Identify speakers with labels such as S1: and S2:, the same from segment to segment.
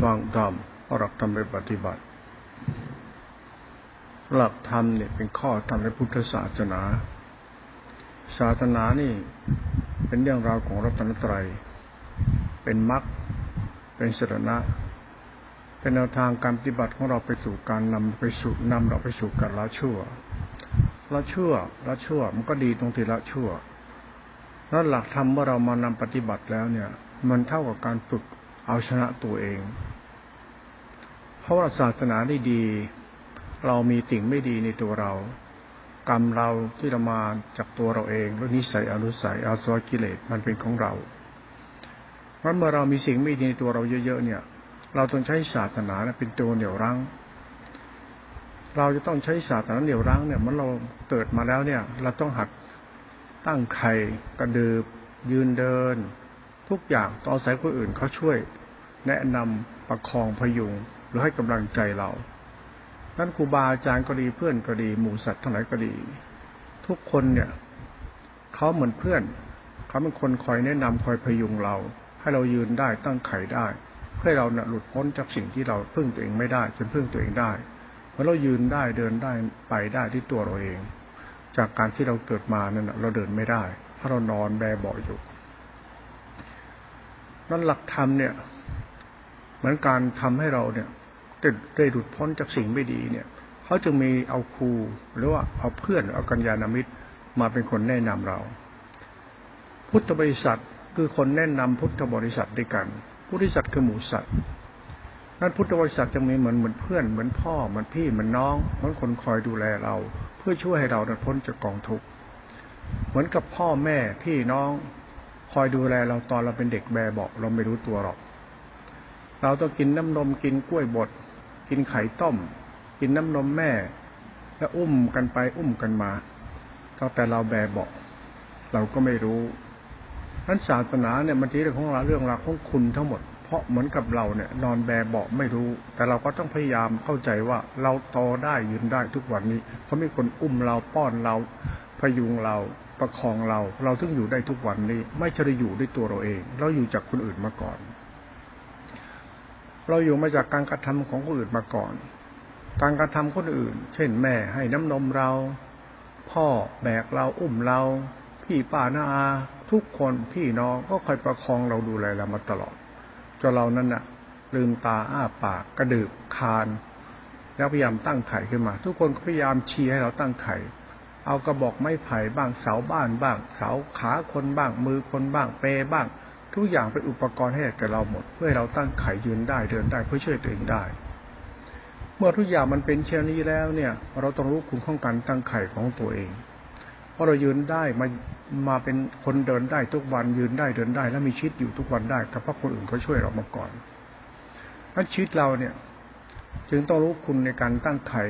S1: ฟังธรรมหลักธรรมไปปฏิบัติ หลักธรรมเนี่ยเป็นข้อธรรมในพุทธศาสนา ศาสนานี่เป็นเรื่องราวของรัตนตรัย เป็นมรรคเป็นสรณะ เป็นแนวทางการปฏิบัติของเราไปสู่การนำไปสู่นำเราไปสู่การละชั่วละชั่วละชั่ว มันก็ดีตรงที่ละชั่ว แล้วหลักธรรมเมื่อเรามานำปฏิบัติแล้วเนี่ย มันเท่ากับการฝึกเอาชนะตัวเอง เพราะว่าศาสนาได้ดี เรามีสิ่งไม่ดีในตัวเรา กรรมเราที่เรามาจากตัวเราเองแล้วนิสัยอนุสัยอาสวะกิเลสมันเป็นของเราเพราะเมื่อเรามีสิ่งไม่ดีในตัวเราเยอะๆเนี่ย เราต้องใช้ศาสนาเป็นตัวเหนี่ยวรั้งเราจะต้องใช้ศาสนาเหนี่ยวรั้งเนี่ยมันเราเกิดมาแล้วเนี่ย เราต้องหัด ตั้งไข่กระดืบยืนเดิน ทุกอย่างต้องอาศัยคนอื่นเขาช่วย แนะนำประคองพยุงหรือให้กำลังใจเรานั้นครูบาอาจารย์ก็ดีเพื่อนก็ดี หมู่สัตว์ทั้งหลายก็ดี ทุกคนเนี่ยเขาเหมือนเพื่อนเขาเป็นคนคอยแนะนำคอยพยุงเรา ให้เรายืนได้ตั้งไข่ได้ เพื่อเราเนี่ยหลุดพ้นจากสิ่งที่เราพึ่งตัวเองไม่ได้ จนพึ่งตัวเองได้เมื่อเรายืนได้เดินได้ไปได้ที่ตัวเราเอง จากการที่เราเกิดมานั่นเราเดินไม่ได้ เพราะเรานอนแบเบาอยู่นั่นหลักธรรมเนี่ย เหมือนการทำให้เราเนี่ยได้หลุดพ้นจากสิ่งไม่ดีเนี่ยเขาจึงมีเอาครูหรือว่าเอาเพื่อนเอากัญญาณมิตรมาเป็นคนแนะนำเรา พุทธบริษัทคือคนแนะนำพุทธบริษัทด้วยกันพุทธบริษัทคือหมูสัตว์นั้นพุทธบริษัทจะมีเหมือนเหมือนเพื่อนเหมือนพ่อเหมือนพี่เหมือนน้องเหมือนคนคอยดูแลเรา พื่อช่วยให้เราพ้นจากกองทุกข์เหมือนกับพ่อแม่พี่น้องคอยดูแลเราตอนเราเป็นเด็กแบเบาเราไม่รู้ตัวหรอก เราต้องกินน้ำนมกินกล้วยบด กินไข่ต้ม กินน้ำนมแม่ แล้วอุ้มกันไปอุ้มกันมาตั้งแต่เราแบเบาเราก็ไม่รู้นั้นศาสนาเนี่ยมันที่เรื่องของเราเรื่องราวของคุณทั้งหมด ราะเหมือนกับเราเนี่ย นอนแบเบาไม่รู้ แต่เราก็ต้องพยายามเข้าใจว่าเราโตได้ยืนได้ทุกวันนี้ เพราะมีคนอุ้มเราป้อนเราพยุงเราประคองเรา เราถึงอยู่ได้ทุกวันนี้ ไม่ใช่อยู่ด้วยตัวเราเอง เราอยู่จากคนอื่นมาก่อน เราอยู่มาจากการกระทำของคนอื่นมาก่อน การกระทำคนอื่น เช่น แม่ให้น้ำนมเรา พ่อแบกเราอุ้มเราพี่ป้าน้าอาทุกคนพี่น้องก็คอยประคองเราดูแลเรามาตลอด จนเรานั้นน่ะ ลืมตาอ้าปากกระดืบคานแล้วพยายามตั้งไข่ขึ้นมา ทุกคนก็พยายามชี้ให้เราตั้งไข่ เอากระบอกไม้ไผ่บ้างเสาบ้านบ้าง เสาขาคนบ้าง มือคนบ้าง เปบ้าง ทุกอย่างเป็นอุปกรณ์ให้แก่เราหมด เพื่อให้เราตั้งไข่ยืนได้เดินได้เพื่อช่วยตัวเองได้ เมื่อทุกอย่างมันเป็นเช่นนี้แล้วเนี่ย เราต้องรู้คุณของการตั้งไข่ของตัวเอง พราะเรายืนได้มามาเป็นคนเดินได้ทุกวันยืนได้เดินได้ แล้วมีชีวิตอยู่ทุกวันได้กับเพราะคนอื่นเขาช่วยเรามาก่อนเพราชีวิตเราเนี่ย จึงต้องรู้คุณในการตั้งไข่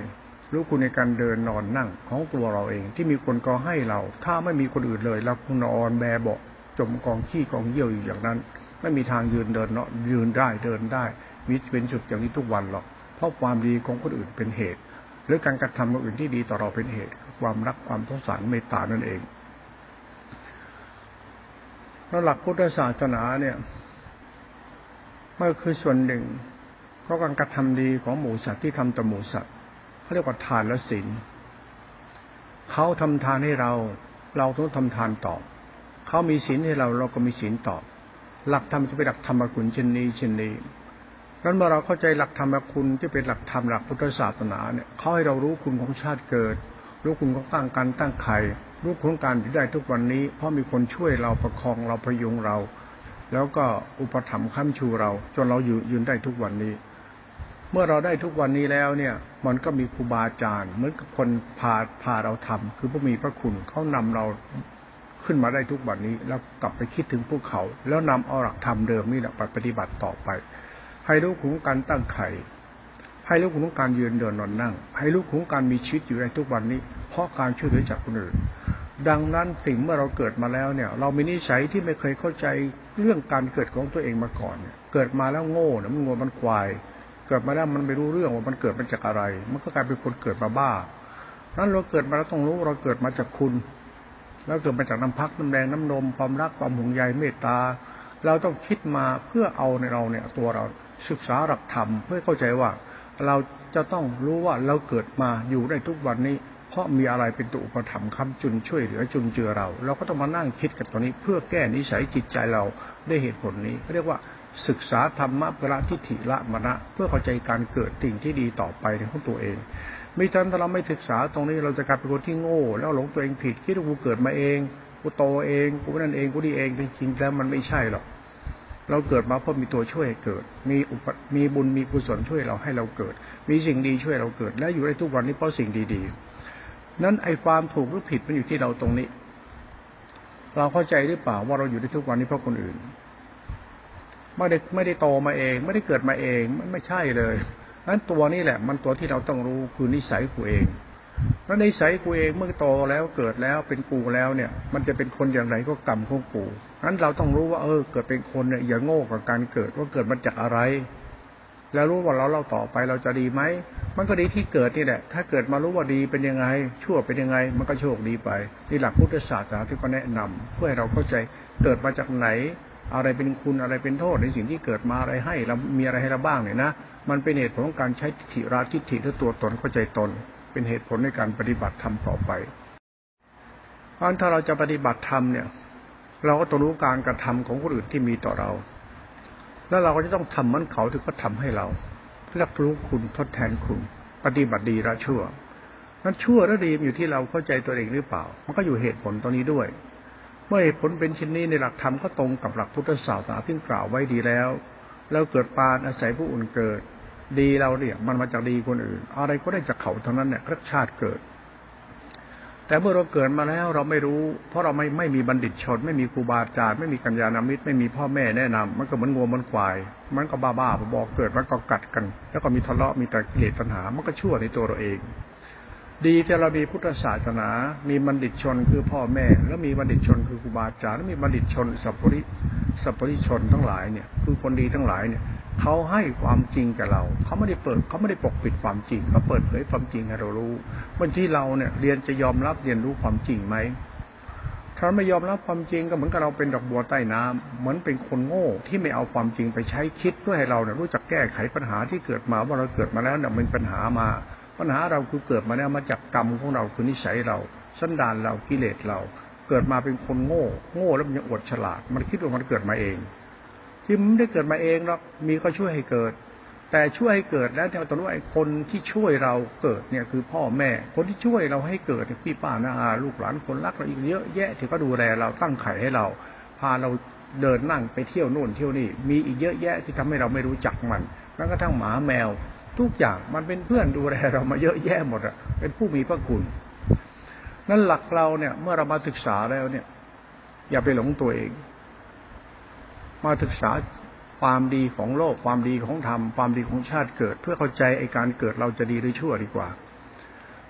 S1: รู้คุณในการเดินนอนนั่งของตัวเราเอง ที่มีคนก็ให้เรา ถ้าไม่มีคนอื่นเลยเราคงนอนแบเบาจมกองขี้กองเยี่ยวอยู่อย่างนั้น ไม่มีทางยืนเดินเนาะยืนได้เดินได้วิเป็นสุดอย่างนี้ทุกวันหรอกเพราะความดีของคนอื่นเป็นเหตุ หรือการกระทำของอื่นที่ดีต่อเราเป็นเหตุ ความรักความสงสารเมตตานั่นเองแล้วหลักพุทธศาสนาเนี่ยมันคือส่วนหนึ่งเพราะการกระทำดีของหมูสัตว์ที่ทำต่อหมูสัตว์เขาเรียกว่าทานและศีลเขาทำทานให้เรา เราต้องทำทานตอบเขามีศีลให้เราเราก็มีศีลตอบ หลักธรรมจะเป็นหลักธรรมกุลเช่นนี้เช่นนี้นั้นเมื่อเราเข้าใจหลักธรรมคุณที่เป็นหลักธรรมหลักพุทธศาสนาเนี่ยเขาให้เรารู้คุณของชาติเกิด รู้คุณของตั้งการตั้งไข่รู้คุณการที่ได้ทุกวันนี้ เพราะมีคนช่วยเราประคองเราพยุงเรา แล้วก็อุปถัมภ์ค้ำชูเรา จนเราอยู่ยืนได้ทุกวันนี้ เมื่อเราได้ทุกวันนี้แล้วเนี่ย มันก็มีครูบาอาจารย์เหมือนกับคนพาพาเราทำคือผู้มีพระคุณเขานำเราขึ้นมาได้ทุกวันนี้ แล้วกลับไปคิดถึงพวกเขา แล้วนำเอาหลักธรรมเดิมนี่แหละไปปฏิบัติต่อไป ให้รู้ขุงการตั้งไข่ ให้รู้ขุงการยืนเดินนอนนั่งให้รู้ขุงการมีชีวิตอยู่ในทุกวันนี้ เพราะการช่วยเหลือจากคนอื่น ดังนั้นสิ่งเมื่อเราเกิดมาแล้วเนี่ย เรามีนิสัยที่ไม่เคยเข้าใจเรื่องการเกิดของตัวเองมาก่อนเนี่ยเกิดมาแล้วโง่นะมันงงมันควาย เกิดมาแล้วมันไม่รู้เรื่องว่ามันเกิดมาจากอะไร มันก็กลายเป็นคนเกิดมาบ้านั้นเราเกิดมาแล้วต้องรู้เราเกิดมาจากคุณแล้วเกิดมาจากน้ำพักน้ำแดงน้ำนมความรักความห่วงใยเมตตา เราต้องคิดมาเพื่อเอาในเราเนี่ยตัวเราศึกษาหลักธรรมเพื่อเข้าใจว่า เราจะต้องรู้ว่าเราเกิดมาอยู่ได้ทุกวันนี้ เพราะมีอะไรเป็นตัวอุปถัมภ์คำจุนช่วยเหลือจุนเจือเรา เราก็ต้องมานั่งคิดกันตรงนี้ เพื่อแก้นิสัยจิตใจเราได้เหตุผลนี้เรียกว่าศึกษาธรรมะพระทิฏฐิละมณะ เพื่อเข้าใจการเกิดสิ่งที่ดีต่อไปในของตัวเองไม่ทันถ้าเราไม่ศึกษาตรงนี้เราจะกลายเป็นคนที่โง่ แล้วหลงตัวเองผิดคิดว่ากูเกิดมาเองกูโตเองกูนั่นเองกูดีเองจริงๆแล้วมันไม่ใช่หรอก เราเกิดมาเพราะมีตัวช่วยเกิด มีอุปมีบุญมีกุศลช่วยเราให้เราเกิด มีสิ่งดีช่วยเราเกิด และอยู่ได้ทุกวันนี้เพราะสิ่งดีๆ นั้นไอ้ความถูกหรือผิดมันอยู่ที่เราตรงนี้ เราเข้าใจหรือเปล่าว่าเราอยู่ได้ทุกวันนี้เพราะคนอื่น ไม่ได้ไม่ได้โตมาเอง ไม่ได้เกิดมาเองมันไม่ใช่เลยนั้นตัวนี้แหละ มันตัวที่เราต้องรู้คือนิสัยกูเอง แล้วนิสัยกูเองเมื่อโตแล้วเกิดแล้วเป็นกูแล้วเนี่ย มันจะเป็นคนอย่างไรก็กรรมของกูนั้นเราต้องรู้ว่าเออ เกิดเป็นคนเนี่ยอย่าโง่กับการเกิดว่าเกิดมาจากอะไร แล้วรู้ว่าเราเราต่อไปเราจะดีไหมมันก็ดีที่เกิดนี่แหละ ถ้าเกิดมารู้ว่าดีเป็นยังไง ชั่วเป็นยังไง มันก็โชคดีไปนี่หลักพุทธศาสนาที่เขาแนะนำเพื่อให้เราเข้าใจเกิดมาจากไหน อะไรเป็นคุณอะไรเป็นโทษในสิ่งที่เกิดมาอะไรให้เรามีอะไรให้เราบ้างเนี่ยนะมันเป็นเหตุผลของการใช้ทิฏฐิราทิฏฐิและตัวตนเข้าใจตน เป็นเหตุผลในการปฏิบัติธรรมต่อไป เพราะถ้าเราจะปฏิบัติธรรมเนี่ย เราก็ต้องรู้การกระทำของคนอื่นที่มีต่อเรา แล้วเราก็จะต้องทำมันเขาถึงก็ทำให้เรารับรู้คุณทดแทนคุณ ปฏิบัติดีละชั่วนั้นชั่วและดีอยู่ที่เราเข้าใจตัวเองหรือเปล่า มันก็อยู่เหตุผลตรงนี้ด้วย เมื่อเหตุผลเป็นชิ้นนี้ในหลักธรรมก็ตรงกับหลักพุทธศาสนาที่กล่าวไว้ดีแล้ว แล้วเกิดปานอาศัยผู้อื่นเกิด ดีเราเนี่ยมันมาจากดีคนอื่น อะไรก็ได้จากเขาเท่านั้นเนี่ยรัชาติเกิด แต่เมื่อเราเกิดมาแล้วเราไม่รู้ เพราะเราไม่ไม่มีบัณฑิตชน ไม่มีครูบาอาจารย์ไม่มีกัญญาณมิตร ไม่มีพ่อแม่แนะนำมันก็เหมือนงัวมันควาย มันก็บ้าบ้าบอกเกิดมันก็กัดกัน แล้วก็มีทะเลาะมีแต่กิเลสตัณหา มันก็ชั่วในตัวเราเอง ดีที่เรามีพุทธศาสนา มีบัณฑิตชนคือพ่อแม่ แล้วมีบัณฑิตชนคือครูบาอาจารย์แล้วมีบัณฑิตชนสัพพริสัพพริชนทั้งหลายเนี่ยคือคนดีทั้งหลายเนี่ย เขาให้ความจริงกับเรา เขาไม่ได้เปิด เขาไม่ได้ปกปิดความจริง เขาเปิดเผยความจริงให้เรารู้บางทีเราเนี่ยเรียนจะยอมรับเรียนรู้ความจริงไหม ถ้าไม่ยอมรับความจริงก็เหมือนกับเราเป็นดอกบัวใต้น้ำเหมือนเป็นคนโง่ที่ไม่เอาความจริงไปใช้คิดเพื่อให้เราเนี่ยรู้จักแก้ไขปัญหาที่เกิดมาว่าเราเกิดมาแล้วเนี่ยมันปัญหามา ปัญหาเราคือเกิดมาแล้วมาจากกรรมของเราคือนิสัยเราสันดานเรากิเลสเรา เกิดมาเป็นคนโง่ โง่แล้วมันยังอดฉลาด มันคิดว่ามันเกิดมาเอง ที่มันไม่ได้เกิดมาเองหรอกมีก็ช่วยให้เกิด แต่ช่วยให้เกิดแล้วเนี่ยต้องรู้ไอ้คนที่ช่วยเราเกิดเนี่ยคือพ่อแม่ คนที่ช่วยเราให้เกิดพี่ป้าน้าอาลูกหลานคนรักเราอีกเยอะแยะที่เขาดูแลเราตั้งไข่ให้เรา พาเราเดินนั่งไปเที่ยวนู่นเที่ยวนี่มีอีกเยอะแยะที่ทำให้เราไม่รู้จักมันแม้กระทั่งหมาแมว ทุกอย่างมันเป็นเพื่อนดูแลเรามาเยอะแยะหมดอะเป็นผู้มีพระคุณนั่นหลักเราเนี่ย เมื่อเรามาศึกษาแล้วเนี่ย อย่าไปหลงตัวเอง มาศึกษาความดีของโลกความดีของธรรมความดีของชาติเกิด เพื่อเข้าใจไอการเกิดเราจะดีหรือชั่วดีกว่า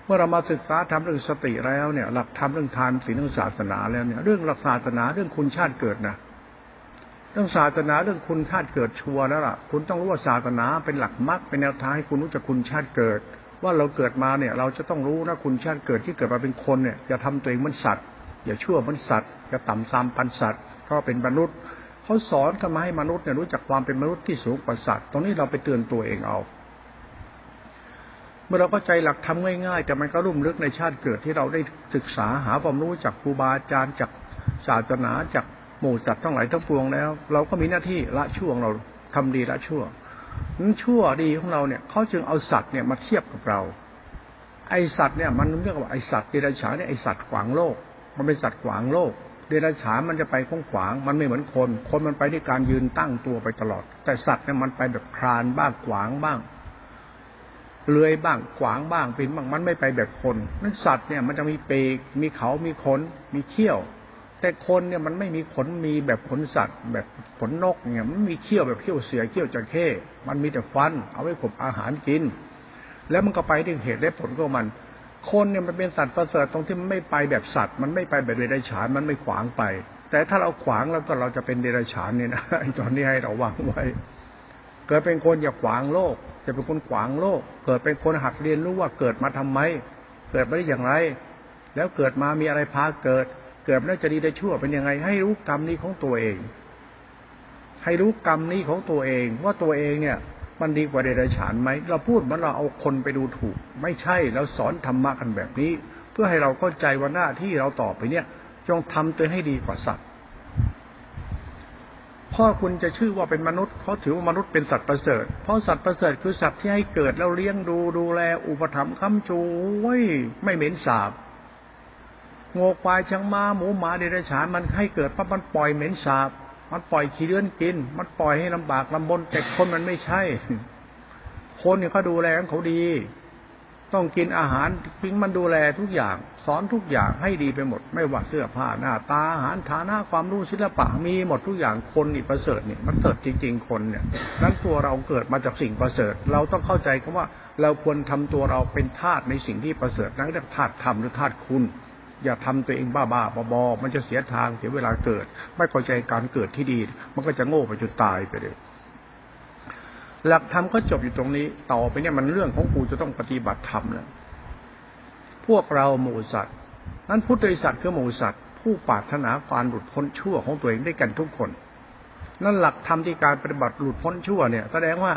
S1: เมื่อเรามาศึกษาทำเรื่องสติแล้วเนี่ย หลักธรรมเรื่องทานศีลเรื่องศาสนาแล้วเนี่ย เรื่องหลักศาสนาเรื่องคุณชาติเกิดนะเรื่องศาสนาเรื่องคุณชาติเกิดชัวร์แล้วล่ะ คุณต้องรู้ว่าศาสนาเป็นหลักมรรคเป็นแนวทางให้คุณรู้จักคุณชาติเกิด ว่าเราเกิดมาเนี่ย เราจะต้องรู้นะคุณชาติเกิดที่เกิดมาเป็นคนเนี่ยอย่าทำตัวเองเหมือนสัตว์อย่าชั่วเหมือนสัตว์อย่าต่ำซามปันสัตว์เพราะเป็นมนุษย์ เขาสอนกันมาให้มนุษย์เนี่ยรู้จักความเป็นมนุษย์ที่สูงกว่าสัตว์ตรงนี้เราไปเตือนตัวเองเอา เมื่อเราก็ใจหลักทำง่ายๆ แต่มันก็รุ่มลึกในชาติเกิดที่เราได้ศึกษาหาความรู้จากครูบาอาจารย์จากศาสนาจากหมู่จัดทั้งหลายทั้งปวงแล้ว เราก็มีหน้าที่ละชั่วเราทำดีละชั่วนั้นชั่วดีของเราเนี่ยเขาจึงเอาสัตว์เนี่ยมาเทียบกับเรา ไอสัตว์เนี่ยมันเรียกว่าไอสัตว์เดรัจฉานเนี่ยไอสัตว์ขวางโลก มันเป็นสัตว์ขวางโลก เดรัจฉานมันจะไปขวาง มันไม่เหมือนคน คนมันไปด้วยการยืนตั้งตัวไปตลอด แต่สัตว์เนี่ยมันไปแบบคลานบ้างขวางบ้างเลื้อยบ้างขวางบ้างเป็นบ้างมันไม่ไปแบบคนนั้นสัตว์เนี่ยมันจะมีเปกมีเขา มีขน มีเขี้ยว แต่คนเนี่ยมันไม่มีขนมีแบบขนสัตว์ แบบขนนกเนี่ยมันมีเขี้ยวแบบเขี้ยวเสือเขี้ยวจระเข้มันมีแต่ฟัน เอาไว้ขบอาหารกิน แล้วมันก็ไปถึงเหตุและผลของมัน คนเนี่ยมันเป็นสัตว์ประเสริฐตรงที่มันไม่ไปแบบสัตว์ มันไม่ไปแบบเดรัจฉานมันไม่ขวางไป แต่ถ้าเราขวางแล้วก็เราจะเป็นเดรัจฉานเนี่ยนะตอนนี้ให้เราวางไว้ เกิดเป็นคนอย่าขวางโลก จะเป็นคนขวางโลก เกิดเป็นคนหัดเรียนรู้ว่าเกิดมาทำไม เกิดมาได้อย่างไร แล้วเกิดมามีอะไรพาเกิด เกิดแล้วจะดีได้ชั่วเป็นยังไง ให้รู้กรรมนี้ของตัวเอง ให้รู้กรรมนี้ของตัวเอง ว่าตัวเองเนี่ย มันดีกว่าเดรัจฉานไหม เราพูดมันเราเอาคนไปดูถูก ไม่ใช่เราสอนธรรมะกันแบบนี้ เพื่อให้เราเข้าใจว่าหน้าที่เราต่อไปเนี่ย จงทำตัวให้ดีกว่าสัตว์ พ่อคุณจะชื่อว่าเป็นมนุษย์เขาถือว่ามนุษย์เป็นสัตว์ประเสริฐ เพราะสัตว์ประเสริฐคือสัตว์ที่ให้เกิดแล้วเลี้ยงดูดูแล อุปถัมภ์ค้ำชูไว้ไม่เหม็นสาบงวควายช้างม้าหมูหมาเดรัจฉานมันให้เกิดปั๊บมันปล่อยเหม็นสาบ มันปล่อยขี้เลื่อนกิน มันปล่อยให้ลำบากลำบนแต่คนมันไม่ใช่ คนเนี่ยเขาดูแลเขาดี ต้องกินอาหารพิงมันดูแลทุกอย่าง สอนทุกอย่างให้ดีไปหมด ไม่ว่าเสื้อผ้าหน้าตาอาหารฐานะความรู้ศิลปะมีหมดทุกอย่างคนนี่ประเสริฐนี่มันเสริฐจริง ๆ คนเนี่ยนั้นตัวเราเกิดมาจากสิ่งประเสริฐ เราต้องเข้าใจคำว่า เราควรทำตัวเราเป็นทาสในสิ่งที่ประเสริฐนั่นเรียกทาสธรรมหรือทาสคุณ อย่าทำตัวเองบ้าบ้าบอมันจะเสียทางเสียเวลาเกิด ไม่เข้าใจการเกิดที่ดี มันก็จะโง่ไปจนตายไปเลยหลักธรรมก็จบอยู่ตรงนี้ ต่อไปเนี่ยมันเรื่องของกูจะต้องปฏิบัติธรรมแล้วพวกเราหมู่สัตว์นั้นพุทธิสัตว์คือหมู่สัตว์ผู้ปรารถนาความหลุดพ้นชั่วของตัวเองได้กันทุกคน นั่นหลักธรรมที่การปฏิบัติหลุดพ้นชั่วเนี่ย แสดงว่า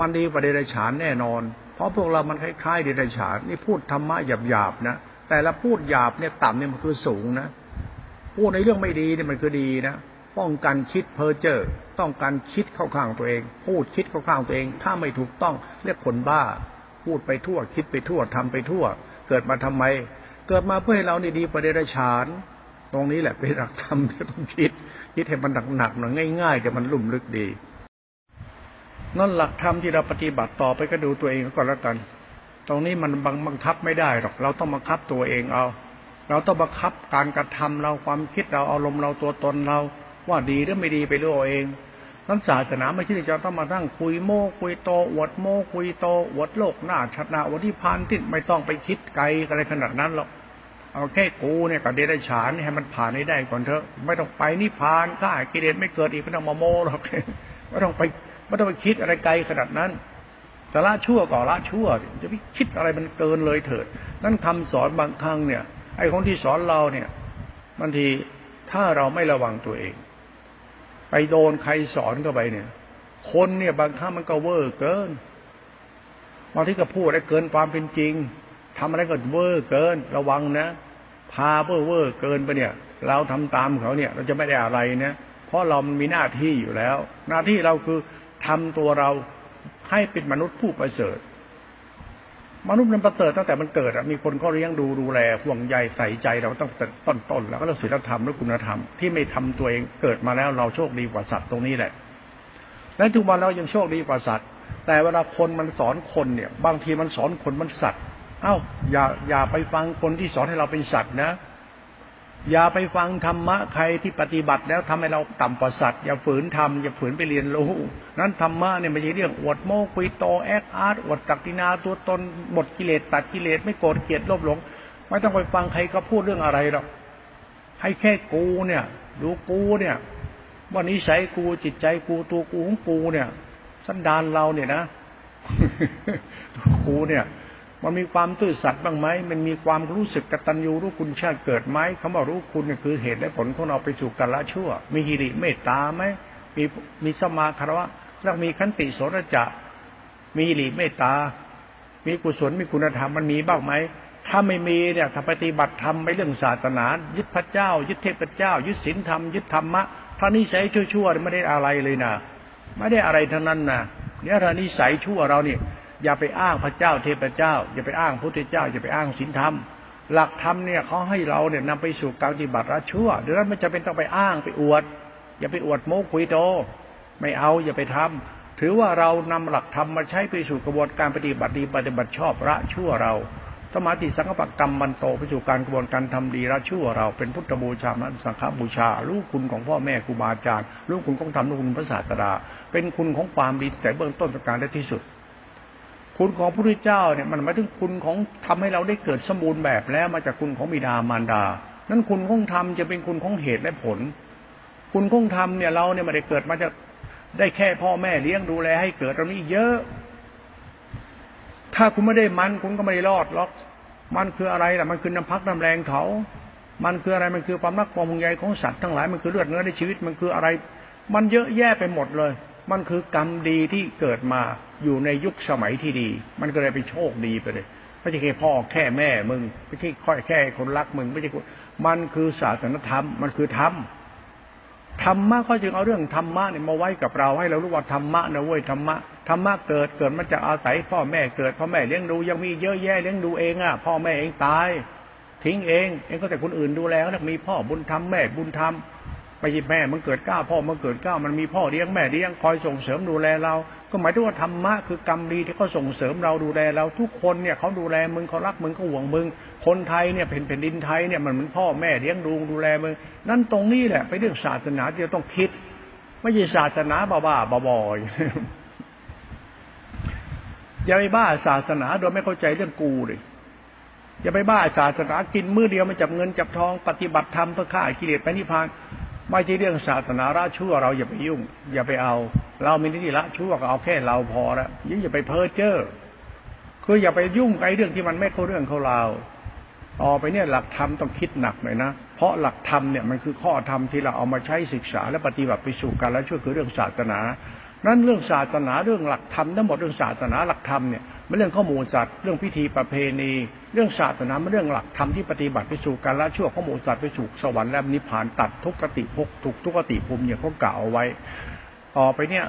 S1: มันดีกว่าเดรัจฉานแน่นอน เพราะพวกเรามันคล้ายๆเดรัจฉานนี่พูดธรรมะหยาบๆนะ แต่ละพูดหยาบเนี่ยต่ำเนี่ยมันคือสูงนะพูดในเรื่องไม่ดีเนี่ยมันคือดีนะป้องกันคิดเพ้อเจ้อต้องการคิดเข้าข้างตัวเอง พูดคิดเข้าข้างตัวเอง ถ้าไม่ถูกต้องเรียกคนบ้า พูดไปทั่ว คิดไปทั่วทำไปทั่ว เกิดมาทำไม เกิดมาเพื่อให้เรานี่ดีประเดรชานตรงนี้แหละเป็นหลักธรรมที่ต้องคิด คิดให้มันหนักๆหน่อยง่าย ๆ แต่มันลุ่มลึกดีนั่นหลักธรรมที่เราปฏิบัติต่อไปก็ดูตัวเองก่อนแล้วกัน ตรงนี้มันบังบังคับไม่ได้หรอก เราต้องบังคับตัวเองเอา เราต้องบังคับการกระทำเราความคิดเราอารมณ์เราตัวตนเรา ว่าดีหรือไม่ดีไปรู้เองนั้นศาสนาไม่ใช่จะต้องมาตั้งคุยโม้คุยโตอวดโม้คุยโตอวดโลกหน้าชัดนาวดที่พานที่ไม่ต้องไปคิดไกลอะไรขนาดนั้นหรอกเอาแค่กูเนี่ยกับเดรัจฉานให้มันผ่านให้ได้ก่อนเถอะ ไม่ต้องไปนิพานข้ากิเลสไม่เกิดอีกไม่ต้องมาโม้หรอกไม่ต้องไปไม่ต้องไปคิดอะไรไกลขนาดนั้น แต่ละชั่วก่อละชั่วจะไปคิดอะไรมันเกินเลยเถิด นั่นคำสอนบางครั้งเนี่ย ไอ้คนที่สอนเราเนี่ยบางทีถ้าเราไม่ระวังตัวเอง ไปโดนใครสอนก็ไปเนี่ย คนเนี่ยบางครั้งมันก็เวอร์เกินบางที่ก็พูดอะไรเกินความเป็นจริงทำอะไรก็เวอร์เกิน ระวังนะ พอเวอร์เวอร์เกินไปเนี่ย เราทำตามเขาเนี่ย เราจะไม่ได้อะไรนะเพราะเรามันมีหน้าที่อยู่แล้ว หน้าที่เราคือทำตัวเรา ให้เป็นมนุษย์ผู้ประเสริฐ มนุษย์มันประเสริฐตั้งแต่มันเกิดมีคนก็เลี้ยงดูดูแลห่วงใยใส่ใจเราตั้งแต่ต้นต้นแล้วก็เรื่องศีลธรรมและคุณธรรมที่ไม่ทำตัวเองเกิดมาแล้วเราโชคดีกว่าสัตว์ตรงนี้แหละ และทุกวันเรายังโชคดีกว่าสัตว์ แต่เวลาคนมันสอนคนเนี่ย บางทีมันสอนคนมันสัตว์ เอ้าอย่าอย่าไปฟังคนที่สอนให้เราเป็นสัตว์นะ อย่าไปฟังธรรมะใครที่ปฏิบัติแล้วทำให้เราต่ำกว่าสัตว์อย่าฝืนทำอย่าฝืนไปเรียนรู้ นั้นธรรมะเนี่ยไม่ใช่เรื่องอวดโม้คุยโตแอคอาร์ตอวดตักตินาตัวตนหมดกิเลสตัดกิเลสไม่โกรธเกลียดโลภหลง ไม่ต้องไปฟังใครก็พูดเรื่องอะไรหรอกให้แค่กูเนี่ย ดูกูเนี่ยว่านิสัยกูจิตใจกูตัวกูของกูเนี่ย สันดานเราเนี่ยนะกูเนี่ย มันมีความตื้อสัตย์บ้างไหมมันมีความรู้สึกกตัญญูรู้คุณชาติเกิดไหมคำว่ารู้คุณคือเหตุและผลของเราไปสู่กันละชั่ว มีฮิริเมตตาไหมมีมีสมาคารวะแล้วมีขันติโสรจะมีฮิริเมตตา มีกุศลมีคุณธรรมมันมีบ้างไหมถ้าไม่มีเนี่ยถ้าปฏิบัติธรรมไปเรื่องศาสนา ยึดพระเจ้า ยึดเทพเจ้า ยึดศีลธรรมยึดธรรมะถ้านิสัยชั่วๆไม่ได้อะไรเลยนะไม่ได้อะไรทั้งนั้นนะเนี่ยถ้านิสัยชั่วเราเนี่ย อย่าไปอ้างพระเจ้าเทพเจ้า อย่าไปอ้างพระพุทธเจ้า อย่าไปอ้างศีลธรรม หลักธรรมเนี่ยเขาให้เราเนี่ยนำไปสู่การปฏิบัติละชั่วดังนั้นไม่จะเป็นต้องไปอ้างไปอวด อย่าไปอวดโม้คุยโต ไม่เอาอย่าไปทำถือว่าเรานำหลักธรรมมาใช้ไปสู่กระบวนการปฏิบัติดีปฏิบัติชอบละชั่วเราสมาธิสังกปกรรมมันโตไปสู่การกระบวนการทำดีละชั่วเราเป็นพุทธบูชานันสังฆบูชารู้คุณของพ่อแม่ครูบาอาจารย์รู้คุณของธรรมรู้คุณพระศาสดาเป็นคุณของความดีแต่เบื้องต้นประการได้ที่สุด คุณของพระพุทธเจ้าเนี่ยมันหมายถึงคุณของทำให้เราได้เกิดสมบูรณ์แบบแล้วมาจากคุณของบิดามารดา นั้นคุณของธรรมจะเป็นคุณของเหตุและผล คุณของธรรมเนี่ยเราเนี่ยไม่ได้เกิดมาจากได้แค่พ่อแม่เลี้ยงดูแลให้เกิดเรานี้เยอะ ถ้าคุณไม่ได้มันคุณก็ไม่ได้รอดหรอก มันคืออะไรล่ะ มันคือน้ำพักน้ำแรงเขา มันคืออะไร มันคือความรักความห่วงใยของสัตว์ทั้งหลาย มันคือเลือดเนื้อในชีวิต มันคืออะไร มันเยอะแยะไปหมดเลย มันคือกรรมดีที่เกิดมาอยู่ในยุคสมัยที่ดี มันก็เลยไปโชคดีไปเลยไม่ใช่แค่พ่อแค่แม่มึงไม่ใช่ค่อยแค่คนรักมึงไม่ใช่มันคือศาสนธรรม มันคือธรรมธรรมะเขาจึงเอาเรื่องธรรมะเนี่ยมาไว้กับเราให้เรารู้ว่าธรรมะนะเว้ยธรรมะธรรมะเกิดเกิดมาจากอาศัยพ่อแม่เกิดพ่อแม่เลี้ยงดูยังมีเยอะแยะเลี้ยงดูเองอะพ่อแม่เองตาย ทิ้งเองเองก็แต่คนอื่นดูแลแล้วมีพ่อบุญธรรมแม่บุญธรรม ไปยิแม่มันเกิดก้าพ่อมันเกิดก้ามันมีพ่อเลี้ยงแม่เลี้ยงคอยส่งเสริมดูแลเรา ก็หมายถึงว่าธรรมะคือกรรมดีที่เขาส่งเสริมเราดูแลเราทุกคนเนี่ยเขาดูแลมึงเขารักมึงเขาห่วงมึง คนไทยเนี่ยเป็นแผ่นดินไทยเนี่ยมันเหมือนพ่อแม่เลี้ยงดูดูแลมึงนั่นตรงนี้แหละไปเรื่องศาสนาที่เราต้องคิด ไม่ใช่ศาสนาบ้าบ้าบอยอย่าไปบ้าศาสนาโดยไม่เข้าใจเรื่องกูเลยอย่าไปบ้าศาสนากินมื้อเดียวมันจับเงินจับทองปฏิบัติธรรมเพื่อฆ่ากิเลสไปนิพพาน ไม่ใช่เรื่องศาสนาละชั่วเราอย่าไปยุ่ง อย่าไปเอา เรามีนิติละชั่วก็เอาแค่เราพอแล้วยิ่งอย่าไปเพ้อเจ้อคืออย่าไปยุ่งไอ้เรื่องที่มันไม่เข้าเรื่องเข้าเราต่อไปเนี่ยหลักธรรมต้องคิดหนักหน่อยนะ เพราะหลักธรรมเนี่ยมันคือข้อธรรมที่เราเอามาใช้ศึกษาและปฏิบัติไปสู่กันและช่วยคือเรื่องศาสนา นั้นเรื่องศาสนาเรื่องหลักธรรมทั้งหมดเรื่องศาสนาหลักธรรมเนี่ยมันเรื่องข้อมูลสัตว์เรื่องพิธีประเพณี เรื่องศาสนามันเรื่องหลักธรรมที่ปฏิบัติไปสู่กันและช่วข้อมูลสัตว์ไปสู่สวรรค์และนิพพานตัดทุกขติภพทุกทุกขติภูมิเนี่ยเขากล่าวเอาไว้ ต่อไปเนี่ย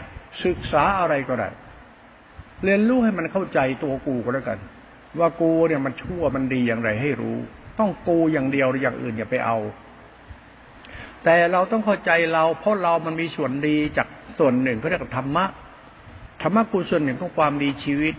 S1: ศึกษาอะไรก็ได้ เรียนรู้ให้มันเข้าใจตัวกูก็แล้วกัน ว่ากูเนี่ยมันชั่วมันดีอย่างไรให้รู้ ต้องกูอย่างเดียวหรืออย่างอื่นอย่าไปเอาแต่เราต้องเข้าใจเราเพราะเรามันมีส่วนดีจาก ส่วนหนึ่งเขาเรียกธรรมะธรรมะคือส่วนหนึ่งของความดีชีวิต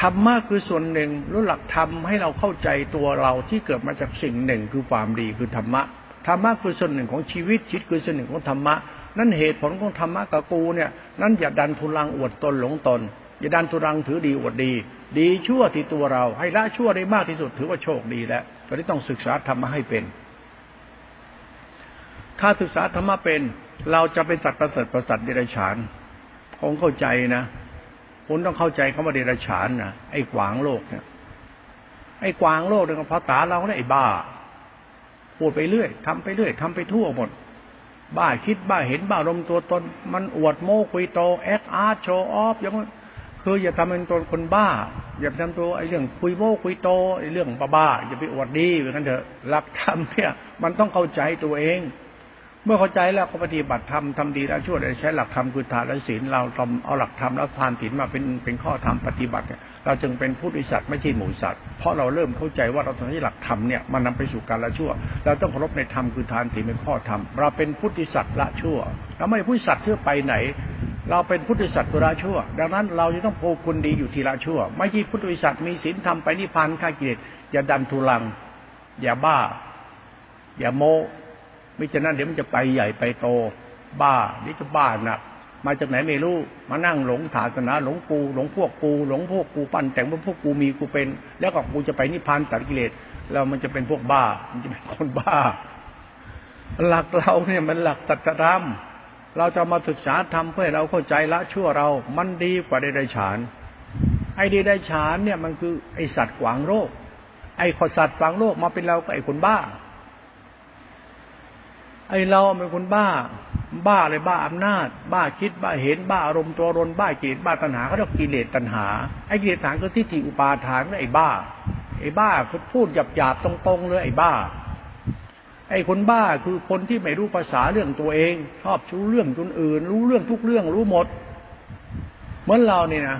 S1: ธรรมะคือส่วนหนึ่งรู้หลักธรรมให้เราเข้าใจตัวเราที่เกิดมาจากสิ่งหนึ่งคือความดีคือธรรมะธรรมะคือส่วนหนึ่งของชีวิตชีวิตคือส่วนหนึ่งของธรรมะนั่นเหตุผลของธรรมะกับกูเนี่ยนั่นอย่าดันทุลังอวดตนหลงตน อย่าดันทุรังถือดีอวดดี ดีชั่วที่ตัวเรา ให้ละชั่วได้มากที่สุดถือว่าโชคดีแล้วก็ได้ต้องศึกษาธรรมะให้เป็น ถ้าศึกษาธรรมะเป็น เราจะเป็นสัตว์ประเสริฐประสัตเดรัจฉานคงเข้าใจนะคุณต้องเข้าใจคำว่าเดรัจฉานนะไอ้ขวางโลกเนี่ยไอ้ขวางโลกเนี่ยภาษาเราเนี่ยไอ้บ้าพูดไปเรื่อยทำไปเรื่อยทำไปทั่วหมด บ้าคิดบ้าเห็นบ้ารมตัวตน มันอวดโม้คุยโตแอคอาร์ตโชว์ออฟอย่างคืออย่าทำเป็นตัวคนบ้า อย่าทำตัวไอ้เรื่องคุยโม้คุยโตไอ้เรื่องบ้าๆอย่าไปอวดดีเหมือนกันเถอะหลักธรรมเนี่ย มันต้องเข้าใจตัวเอง เมื่อเข้าใจแล้วก็ปฏิบัติธรรมทำดีแล้วช่วยใช้หลักธรรมคือทานและศีลเราทำเอาหลักธรรมแล้วทานศีลมาเป็นเป็นข้อธรรมปฏิบัติเราจึงเป็นผู้ดิสัตว์ไม่ใช่หมูสัตว์เพราะเราเริ่มเข้าใจว่าเราต้องใช้หลักธรรมเนี่ยมันนาไปสู่การละชั่ว เราต้องเคารพในธรรมคือทานศีลเป็นข้อธรรมเราเป็นพุทธิสัตว์ละชั่วเราไม่พุทธิสัตว์เพื่อไปไหน เราเป็นพุทธิสัตว์ตัวละชั่ว ดังนั้นเราจะต้องโพคุณดีอยู่ทีละชั่ว ไม่ใช่พุทธิสัตว์มีศีลทำไปนิพพานข้ากิเลสอย่าดันทุลัง อย่าบ้า อย่าโม ม่ฉะนั้นเดี๋ยวมันจะไปใหญ่ไปโต บ้านี่จะบ้าหนักมาจากไหนไม่รู้มานั่งหลงศาสนาหลงปูหลงพวกปูหลงพวกกูปั้นแต่งว่าพวกกูมีกูเป็น แล้วก็กูจะไปนิพพานตัดกิเลสแล้วมันจะเป็นพวกบ้า มันจะเป็นคนบ้า หลักเราเนี่ยมันหลักตัตธรรมเราจะมาศึกษาทำเพื่อเราเข้าใจละชั่วเรา มันดีกว่าเดรัจฉาน ไอ้เดรัจฉานเนี่ยมันคือไอสัตว์ขวางโลกไอ้ขอสัตว์ขวางโลกมาเป็นเราก็ไอ้คนบ้า ไอเราเป็นคนบ้า บ้าเลยบ้าอำนาจ บ้าคิดบ้าเห็นบ้าอารมณ์ตัวรนบ้ากิเลสบ้าตัณหาเขาเรียกกิเลสตัณหาไอกิเลสตัณหาคือทิฏฐิอุปาทานไอบ้า ไอบ้าคือพูดหยาบหยาบตรงๆเลยไอบ้า ไอคนบ้าคือคนที่ไม่รู้ภาษาเรื่องตัวเอง ชอบชู้เรื่องคนอื่น รู้เรื่องทุกเรื่องรู้หมดเหมือนเราเนี่ยนะ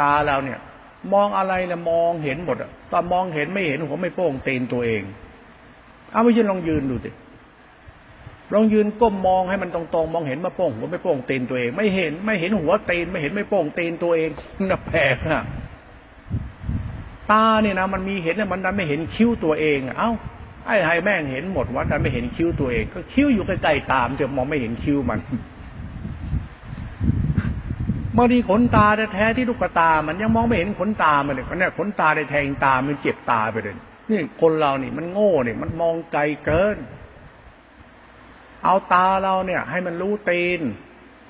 S1: ตาเราเนี่ย มองอะไรแล้วมองเห็นหมดอะตอนมองเห็นไม่เห็นหัวไม่โป้งเตนตัวเองเอาไม่ยืนลองยืนดูสิ ลองยืนก้มมองให้มันตรงๆ มองเห็นมาโป้งหัวไม่โป้งตีนตัวเอง ไม่เห็นไม่เห็นหัวตีนไม่เห็นไม่โป้งตีนตัวเองน่าแปลกอะตาเนี่ยนะมันมีเห็นแต่มันดันไม่เห็นคิ้วตัวเอง เอ้าไอ้ไฮแม่งเห็นหมดว่าแต่ไม่เห็นคิ้วตัวเอง ก็คิ้วอยู่ใกล้ๆตามจะมองไม่เห็นคิ้วมันบางทีขนตาแท้ที่ลูกตา มันยังมองไม่เห็นขนตามันเลยเนี่ยขนตาได้แทงตามันเจ็บตาไปเลยนี่คนเรานี่มันโง่เนี่ยมันมองไกลเกิน เอาตาเราเนี่ย ให้มันรู้ตีน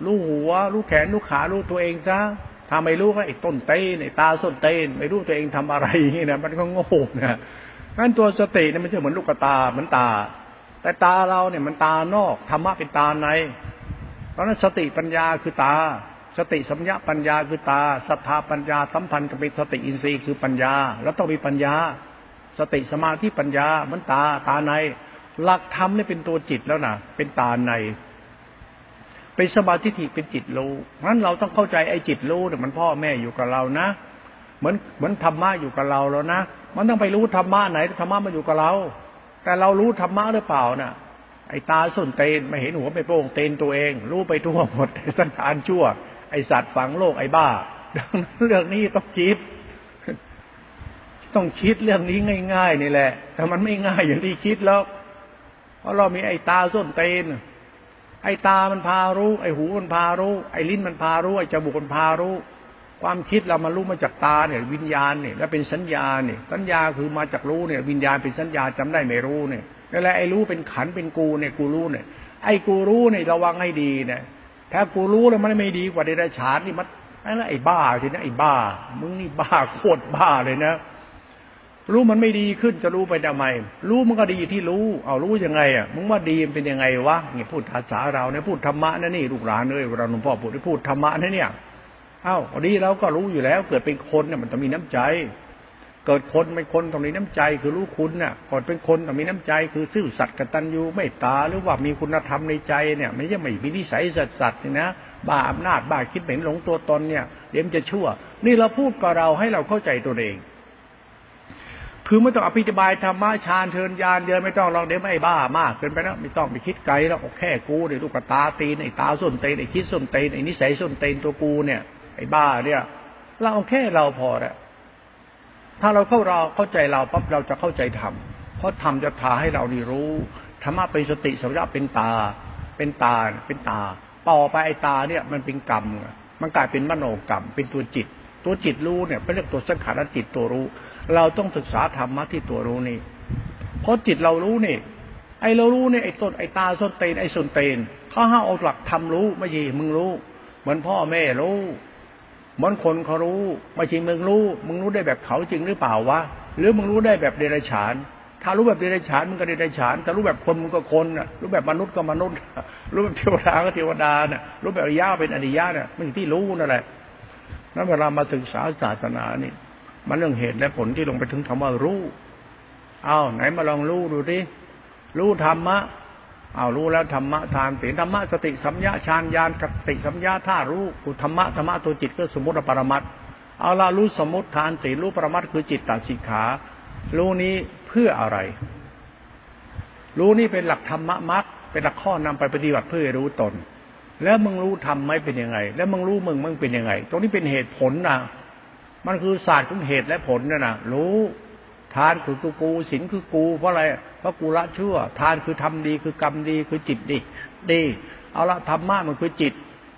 S1: รู้หัว รู้แขน รู้ขา รู้ตัวเองซะถ้าไม่รู้ก็ไอ้ต้นเต้นไอ้ตาส้นเต้นไม่รู้ตัวเองทำอะไรนี่นะมันก็โง่นะงั้นตัวสติเนี่ยมันจะเหมือนลูกตาเหมือนตา แต่ตาเราเนี่ยมันตานอกธรรมะเป็นตาใน เพราะนั้นสติปัญญาคือตา สติสัมยาปัญญาคือตาศรัทธาปัญญาสัมพันธ์กับสติอินทรีย์คือปัญญา แล้วต้องมีปัญญา สติสมาธิปัญญามันตาตาใน หลักธรรมนี่เป็นตัวจิตแล้วนะเป็นตาใน เป็นสมาธิเป็นจิตรู้งั้นเราต้องเข้าใจไอ้จิตรู้เนี่ยมันพ่อแม่อยู่กับเรานะ เหมือนเหมือนธรรมะอยู่กับเราแล้วนะ มันต้องไปรู้ธรรมะไหนธรรมะมันอยู่กับเรา แต่เรารู้ธรรมะหรือเปล่านะ่ะ ไอ้ตาส้นเตนไม่เห็นหัวไม่โป้งเตนตัวเอง รู้ไปทั่วหมดสันฐานชั่ว ไอสัตว์ฝังโลกไอ้บ้า ดังนั้นเรื่องนี้ต้องคิดต้องคิดเรื่องนี้ง่าย ๆ นี่แหละ แต่มันไม่ง่ายอย่างที่คิดแล้ว เพราะเรามีไอ้ตาส้นเตนไอ้ตามันพารู้ ไอ้หูมันพารู้ ไอ้ลิ้นมันพารู้ ไอ้จมูกมันพารู้ ความคิดเรามารู้มาจากตาเนี่ย วิญญาณเนี่ยแล้วเป็นสัญญาเนี่ย สัญญาคือมาจากรู้เนี่ย วิญญาณเป็นสัญญาจำได้ไม่รู้เนี่ยนั่นแหละไอ้รู้เป็นขันเป็นกูเนี่ยกูรู้เนี่ย ไอ้กูรู้เนี่ยระวังให้ดีเนี่ยถ้ากูรู้แล้วมันไม่ดีกว่าเดรัจฉานนี่มันไอ้บ้าทีนะไอ้บ้า มึงนี่บ้าโคตรบ้าเลยนะ รู้มันไม่ดีขึ้นจะรู้ไปทำไม รู้มันก็ดีที่รู้ เอารู้ยังไงอะมึงว่าดีมันเป็นยังไงวะเนี่ยพูดภาษาเราเนี่ยพูดธรรมะนะนี่ลูกหลานเลยเราหลวงพ่อพูดพูดธรรมะนะเนี่ยเอ้าดีเราก็รู้อยู่แล้ว เกิดเป็นคนเนี่ยมันต้องมีน้ำใจ เกิดคนเป็นคนต้องมีน้ำใจคือรู้คุณน่ะก่อนเป็นคนต้องมีน้ำใจคือซื่อสัตย์กตัญญูไม่ตาหรือว่ามีคุณธรรมในใจเนี่ยไม่ใช่ไม่มีนิสัยสัตย์สัตย์นี่นะบ้าอำนาจบ้าคิดเหม็นหลงตัวตนเนี่ยเดี๋ยวมันจะชั่ว นี่เราพูดกับเราให้เราเข้าใจตัวเอง คือไม่ต้องอภิบายธรรมะฌานเทินยานเดินไม่ต้องลองเดี๋ยวไม่บ้ามากเกินไปแล้วไม่ต้องไปคิดไกลแล้วแค่กูเนี่ยลูกตาตีนไอ้ตาส้นเตนไอ้คิดส้นเตนไอ้นิสัยส้นเตนตัวกูเนี่ยไอ้บ้าเนี่ยเราแค่เราพอแล้วถ้าเราเข้าเราเข้าใจเราปั๊บเราจะเข้าใจธรรมเพราะธรรมจะพาให้เรานี่รู้ธรรมะเป็นสติสัมยาเป็นตา เป็นตาเป็นตา ต่อไปไอ้ตาเนี่ยมันเป็นกรรม มันกลายเป็นมโนกรรม เป็นตัวจิต ตัวจิตรู้เนี่ยเป็นเรียกตัวสังขารจิตตัวรู้ เราต้องศึกษาธรรมะที่ตัวรู้นี่เพราะจิตเรารู้นี่ไอเรารู้เนี่ยไอต้นไอตาส้นเตนไอส้นเตนเขาห้าเอาหลักทำรู้ไม่ใช่มึงรู้เหมือนพ่อแม่รู้เหมือนคนเขารู้ไม่ใช่มึงรู้ มึงรู้ได้แบบเขาจริงหรือเปล่าวะหรือมึงรู้ได้แบบเดรัจฉาน ถ้ารู้แบบเดรัจฉานมึงก็เดรัจฉานถ้ารู้แบบคนมึงก็คนรู้แบบมนุษย์ก็มนุษย์ รู้แบบเทวดาก็เทวดาน่ะรู้แบบอริยะเป็นอริยะน่ะมันที่รู้นั่นแหละ นั้นเวลามาศึกษาศาสนานี่มันเรื่องเหตุและผลที่ลงไปถึงคำว่ารู้เอาไหนมาลองรู้ดูดิรู้ธรรมะเอารู้แล้วธรรมะทานศีลธรรมะสติสัมยาฌานญาณสติสัมยาท่ารู้กุธรรมะธรรมะตัวจิตก็สมมติปรมัตเอาละรู้สมมติทานศีลรู้ปรมัตคือจิตตัดสิกขา รู้นี้เพื่ออะไร รู้นี่เป็นหลักธรรมะมรรคเป็นหลักข้อนำไปปฏิบัติเพื่อรู้ตน แล้วมึงรู้ทำไหมเป็นยังไง แล้วมึงรู้มึงมึงเป็นยังไง ตรงนี้เป็นเหตุผลนะมันคือศาสตร์ของเหตุและผลนะ่นนะรู้ทานคือกูกูศีลคือกู เพราะอะไรเพราะกูละชั่ว ทานคือทำดีคือกรรมดีคือจิตดีดีเอาละธรรมะมันคือจิต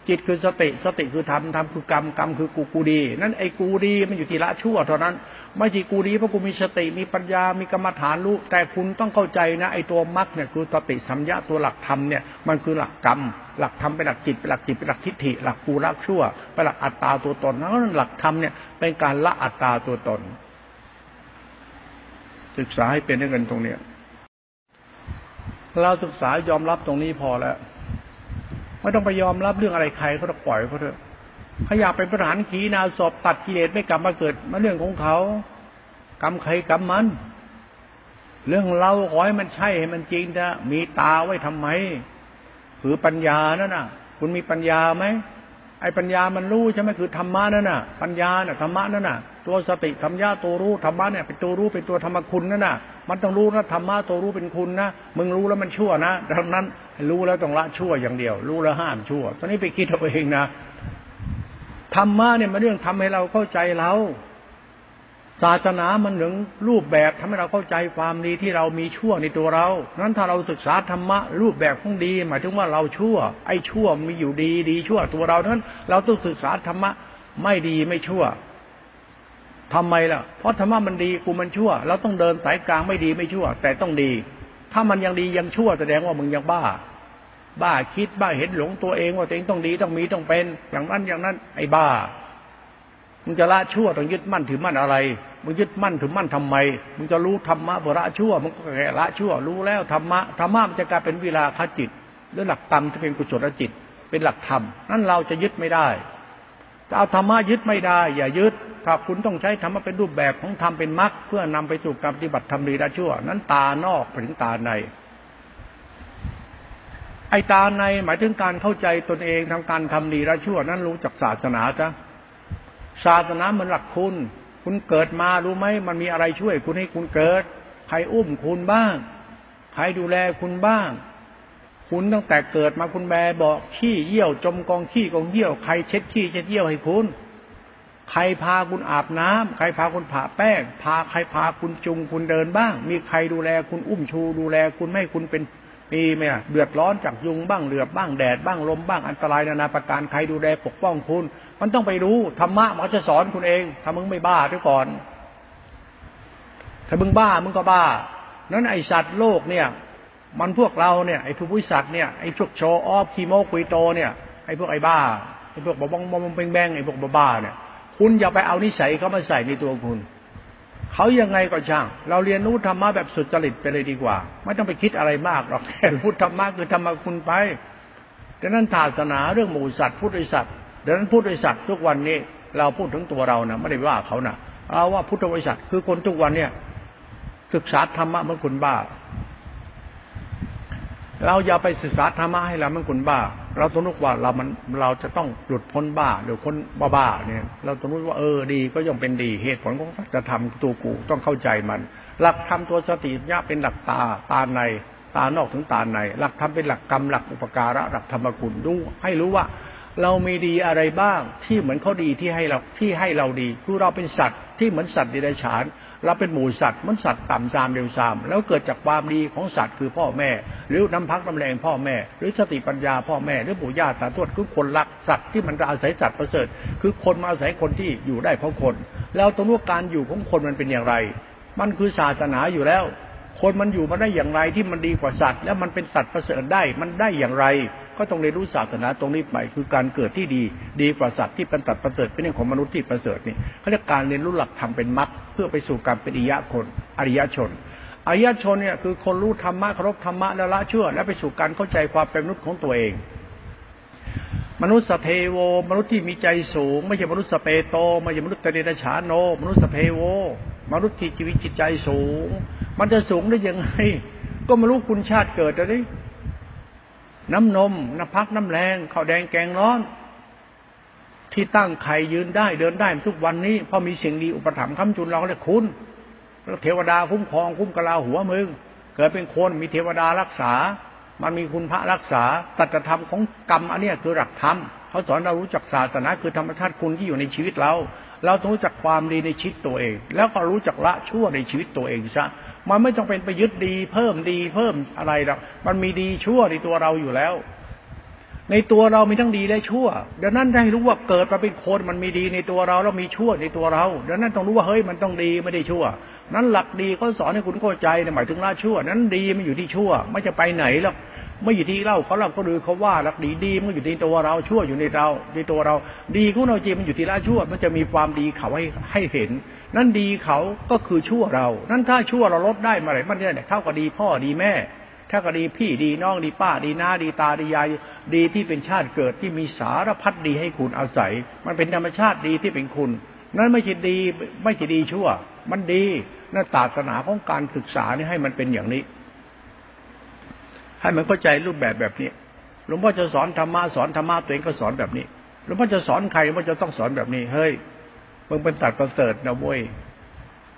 S1: จิตคือสติสติคือธรรมธรรมคือกรรมกรรมคือกูกูดี นั่นไอ้กูดีมันอยู่ที่ละชั่วเท่านั้น ไม่ใช่กูดีเพราะกูมีสติมีปัญญามีกรรมฐานรู้แต่คุณต้องเข้าใจนะไอ้ตัวมรรคเนี่ยคือสติสัมยาตัวหลักธรรมเนี่ยมันคือหลักกรรม หลักธรรมเป็นหลักจิตเป็นหลักจิตเป็นหลักทิฏฐิหลักกูรักชั่วเป็นหลักอัตตาตัวตนนั้นหลักธรรมเนี่ยเป็นการละอัตตาตัวตน ศึกษาให้เป็นได้เงินตรงเนี้ยเราศึกษายอมรับตรงนี้พอแล้ว ไม่ต้องไปยอมรับเรื่องอะไรใครเขาจะปล่อยเขาเถอะเขาอยากเป็นประหารขีนาสอบตัดกิเลสไม่กลับมาเกิดมาเรื่องของเขากรรมใครกรรมมัน เรื่องเราขอให้มันใช่ให้มันจริงนะมีตาไว้ทำไม คือปัญญานั่นน่ะ คุณมีปัญญาไหม ไอ้ปัญญามันรู้ใช่ไหมคือธรรมะนั่นน่ะ ปัญญาน่ะธรรมะนั่นน่ะ ตัวสติธรรมญาตัวรู้ธรรมะเนี่ยเป็นตัวรู้เป็นตัวธรรมคุณนั่นน่ะ มันต้องรู้นะธรรมะตัวรู้เป็นคุณนะมึงรู้แล้วมันชั่วนะดังนั้นรู้แล้วต้องละชั่วอย่างเดียว รู้แล้วห้ามชั่ว ตอนนี้ไปคิดเอาเองนะธรรมะเนี่ยมันเรื่องทำให้เราเข้าใจเรา ศาสนามันถึงรูปแบบทำให้เราเข้าใจความดีที่เรามีชั่วในตัวเรานั้นถ้าเราศึกษาธรรมะรูปแบบของดี หมายถึงว่าเราชั่ว ไอ้ชั่วมีอยู่ดีดีชั่วตัวเรานั้น เราต้องศึกษาธรรมะไม่ดีไม่ชั่วทำไมล่ะ เพราะธรรมะมันดีกูมันชั่ว เราต้องเดินสายกลางไม่ดีไม่ชั่ว แต่ต้องดี ถ้ามันยังดียังชั่วแสดงว่ามึงยังบ้า บ้าคิดบ้าเห็นหลงตัวเองว่าตัวเองต้องดีต้องมีต้องเป็น อย่างนั้นอย่างนั้น ไอ้บ้า มึงจะละชั่วต้องยึดมั่นถือมั่นอะไร มึงยึดมั่นถือมั่นทำไม มึงจะรู้ธรรมะเพื่อละชั่ว มึงก็แค่ละชั่ว รู้แล้วธรรมะ ธรรมะมันจะกลายเป็นวิราคจิตหรือหลักธรรมที่เป็นกุศลจิต เป็นหลักธรรม นั่นเราจะยึดไม่ได้จะเอาธรรมะยึดไม่ได้ อย่ายึด ถ้าคุณต้องใช้ธรรมะเป็นรูปแบบของธรรมเป็นมรรคเพื่อนำไปสู่การปฏิบัติธรรมดีละชั่ว นั้นตานอกถึงตาใน ไอตาในหมายถึงการเข้าใจตนเองทำการทำดีละชั่ว นั้นรู้จักศาสนาจ้ะ ศาสนามันหลักคุณ คุณเกิดมารู้ไหมมันมีอะไรช่วย คุณให้คุณเกิด ใครอุ้มคุณบ้าง ใครดูแลคุณบ้าง คุณตั้งแต่เกิดมาคุณแม่บอกขี้เยี่ยว จมกองขี้กองเยี่ยว ใครเช็ดขี้เช็ดเยี่ยวให้คุณ ใครพาคุณอาบน้ำใครพาคุณผ่าแป้ง พาใครพาคุณจุงคุณเดินบ้าง มีใครดูแลคุณอุ้มชู ดูแลคุณไม่คุณเป็น มีไหมเดือดร้อนจากยุงบ้างเหลือบบ้างแดดบ้างลมบ้างอันตรายนานาประการใครดูแลปกป้องคุณ มันต้องไปรู้ธรรมะมันจะสอนคุณเองถ้ามึงไม่บ้าด้วยก่อน ถ้ามึงบ้ามึงก็บ้า นั้นไอสัตว์โลกเนี่ย มันพวกเราเนี่ยไอผู้วิสัตว์เนี่ยไอพวกโชออฟคีโมคุยโตเนี่ยไอพวกไอบ้าไอพวกบองบองเบงแบงไอพวกบ้าเนี่ย คุณอย่าไปเอานิสัยเขามาใส่ในตัวคุณ เขายังไงก็ช่าง เราเรียนรู้ธรรมะแบบสุดจริตไปเลยดีกว่า ไม่ต้องไปคิดอะไรมากหรอกแค่พูดธรรมะคือธรรมะคุณไปดังนั้นศาสนาเรื่องหมูสัตว์พุทธิสัตว์ดังนั้นพุทธิสัตว์ทุกวันนี้ เราพูดถึงตัวเรานะไม่ได้ว่าเขานะเอาว่าพุทธบริษัทคือคนทุกวันเนี่ยศึกษาธรรมะเหมือนคนบ้า เราอย่าไปศึกษาธรรมะให้เราเป็นคนบ้า เราต้องรู้ว่าเรามันเราจะต้องหลุดพ้นบ้าหรือพ้นบ้าเนี่ย เราต้องรู้ว่าเออดีก็ย่อมเป็นดีเหตุผลของจะทำตัวกูต้องเข้าใจมัน หลักธรรมตัวสติญาเป็นหลักตาตาในตานอกถึงตาใน หลักธรรมเป็นหลักกรรมหลักอุปการะหลักธรรมกุลดูให้รู้ว่า เรามีดีอะไรบ้างที่เหมือนเขาดีที่ให้เราที่ให้เราดีคือเราเป็นสัตว์ที่เหมือนสัตว์ดิเรกชัน เราเป็นหมูสัตว์มันสัตว์ต่ำซามเร็วซาม แล้วเกิดจากความดีของสัตว์คือพ่อแม่ หรือน้ำพักน้ำแรงพ่อแม่ หรือสติปัญญาพ่อแม่ หรือปู่ย่าตาทวดคือคนรักสัตว์ที่มันอาศัยสัตว์ประเสริฐ คือคนมาอาศัยคนที่อยู่ได้เพราะคน แล้วตรงนู้การอยู่ของคนมันเป็นอย่างไร มันคือศาสนาอยู่แล้ว คนมันอยู่มาได้อย่างไรที่มันดีกว่าสัตว์ แล้วมันเป็นสัตว์ประเสริฐได้มันได้อย่างไร ก็ต้องเรียนรู้ศาสนาตรงนี้ไปคือการเกิดที่ดีดีกว่าสัตว์ที่เป็นตัดประเสริฐเป็นเรื่องของมนุษย์ที่ประเสริฐนี่เขาเรียกการเรียนรู้หลักธรรมเป็นมรรคเพื่อไปสู่การเป็นอิยะคนอริยชนอริยชนเนี่ยคือคนรู้ธรรมะเคารพธรรมะและละเชื่อ และไปสู่การเข้าใจความเป็นมนุษย์ของตัวเองมนุษย์สเพโว มนุษย์ที่มีใจสูง ไม่ใช่มนุษย์สเปโตไม่ใช่มนุษย์เตเดชาโน มนุษย์สเพโว มนุษย์ที่ชีวิตจิตใจสูง มันจะสูงได้ยังไงก็ไม่รู้คุณชาติเกิดอะไร น้ำนม น้ำพักน้ำแรงข้าวแดงแกงร้อน ที่ตั้งไข่ยืนได้เดินได้ทุกวันนี้เพราะมีสิ่งดีอุปถัมภ์ค้ำจุนเราเรียกคุณแล้วเทวดาคุ้มครองคุ้มกะลาหัวมึง เกิดเป็นคนมีเทวดารักษา มันมีคุณพระรักษาตัตธรรมของกรรมอันนี้คือหลักธรรม เขาสอนเรารู้จักศาสนาคือธรรมชาติคุณที่อยู่ในชีวิตเรา เราต้องรู้จักความดีในชีวิตตัวเอง แล้วก็รู้จักละชั่วในชีวิตตัวเองซะมันไม่ต้องเป็นไปยึดดี เพิ่มดีเพิ่มอะไรหรอกมันมีดีชั่วในตัวเราอยู่แล้ว ในตัวเรามีทั้งดีและชั่วดังนั้นให้รู้ว่าเกิดมาเป็นคนมันมีดีในตัวเราแล้วมีชั่วในตัวเราดังนั้นต้องรู้ว่าเฮ้ยมันต้องดีไม่ได้ชั่ว นั้นหลักดีเขาสอนให้คุณเข้าใจหมายถึงละชั่ว นั้นดีมันอยู่ที่ชั่ว ไม่จะไปไหนหรอก ไม่อยู่ที่เล่าเขาเล่าเขาดูเขาว่าหลักดีดีมันอยู่ในตัวเราชั่วอยู่ในเราในตัวเรา ดีของเราจริงมันอยู่ที่ละชั่ว มันจะมีความดีเขาให้ให้เห็น นั่นดีเขาก็คือชั่วเรา นั่นถ้าชั่วเราลดได้มาไหนมันเนี่ยเท่ากับดีพ่อดีแม่ ถ้าก็ดีพี่ดีน้องดีป้าดีน้าดีตาดียายดีที่เป็นชาติเกิดที่มีสารพัดดีให้คุณอาศัย มันเป็นธรรมชาติดีที่เป็นคุณ นั่นไม่ใช่ดีไม่ใช่ดีชั่ว มันดีนั่นศาสนาของการศึกษานี่ให้มันเป็นอย่างนี้ ให้มันเข้าใจรูปแบบแบบนี้หลวงพ่อจะสอนธรรมะสอนธรรมะตัวเองก็สอนแบบนี้หลวงพ่อจะสอนใครหลวงพ่อจะต้องสอนแบบนี้ เฮ้ยมึงเป็นสัตว์ประเสริฐนะเว้ย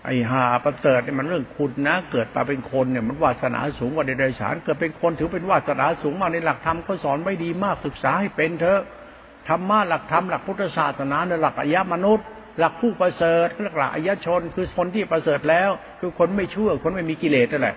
S1: ไอ้หาประเสริฐเนี่ยมันเรื่องคุณนะ เกิดมาเป็นคนเนี่ยมันวาสนาสูงกว่าเดรัจฉานเกิดเป็นคนถือเป็นวาสนาสูงมากในหลักธรรมก็สอนไม่ดีมากศึกษาให้เป็นเถอะธรรมะหลักธรรมหลักพุทธศาสนาในหลักอายะมนุษย์ หลักผู้ประเสริฐหลักอายะชน คือคนที่ประเสริฐแล้ว คือคนไม่ชั่วคนไม่มีกิเลสนั่นแหละ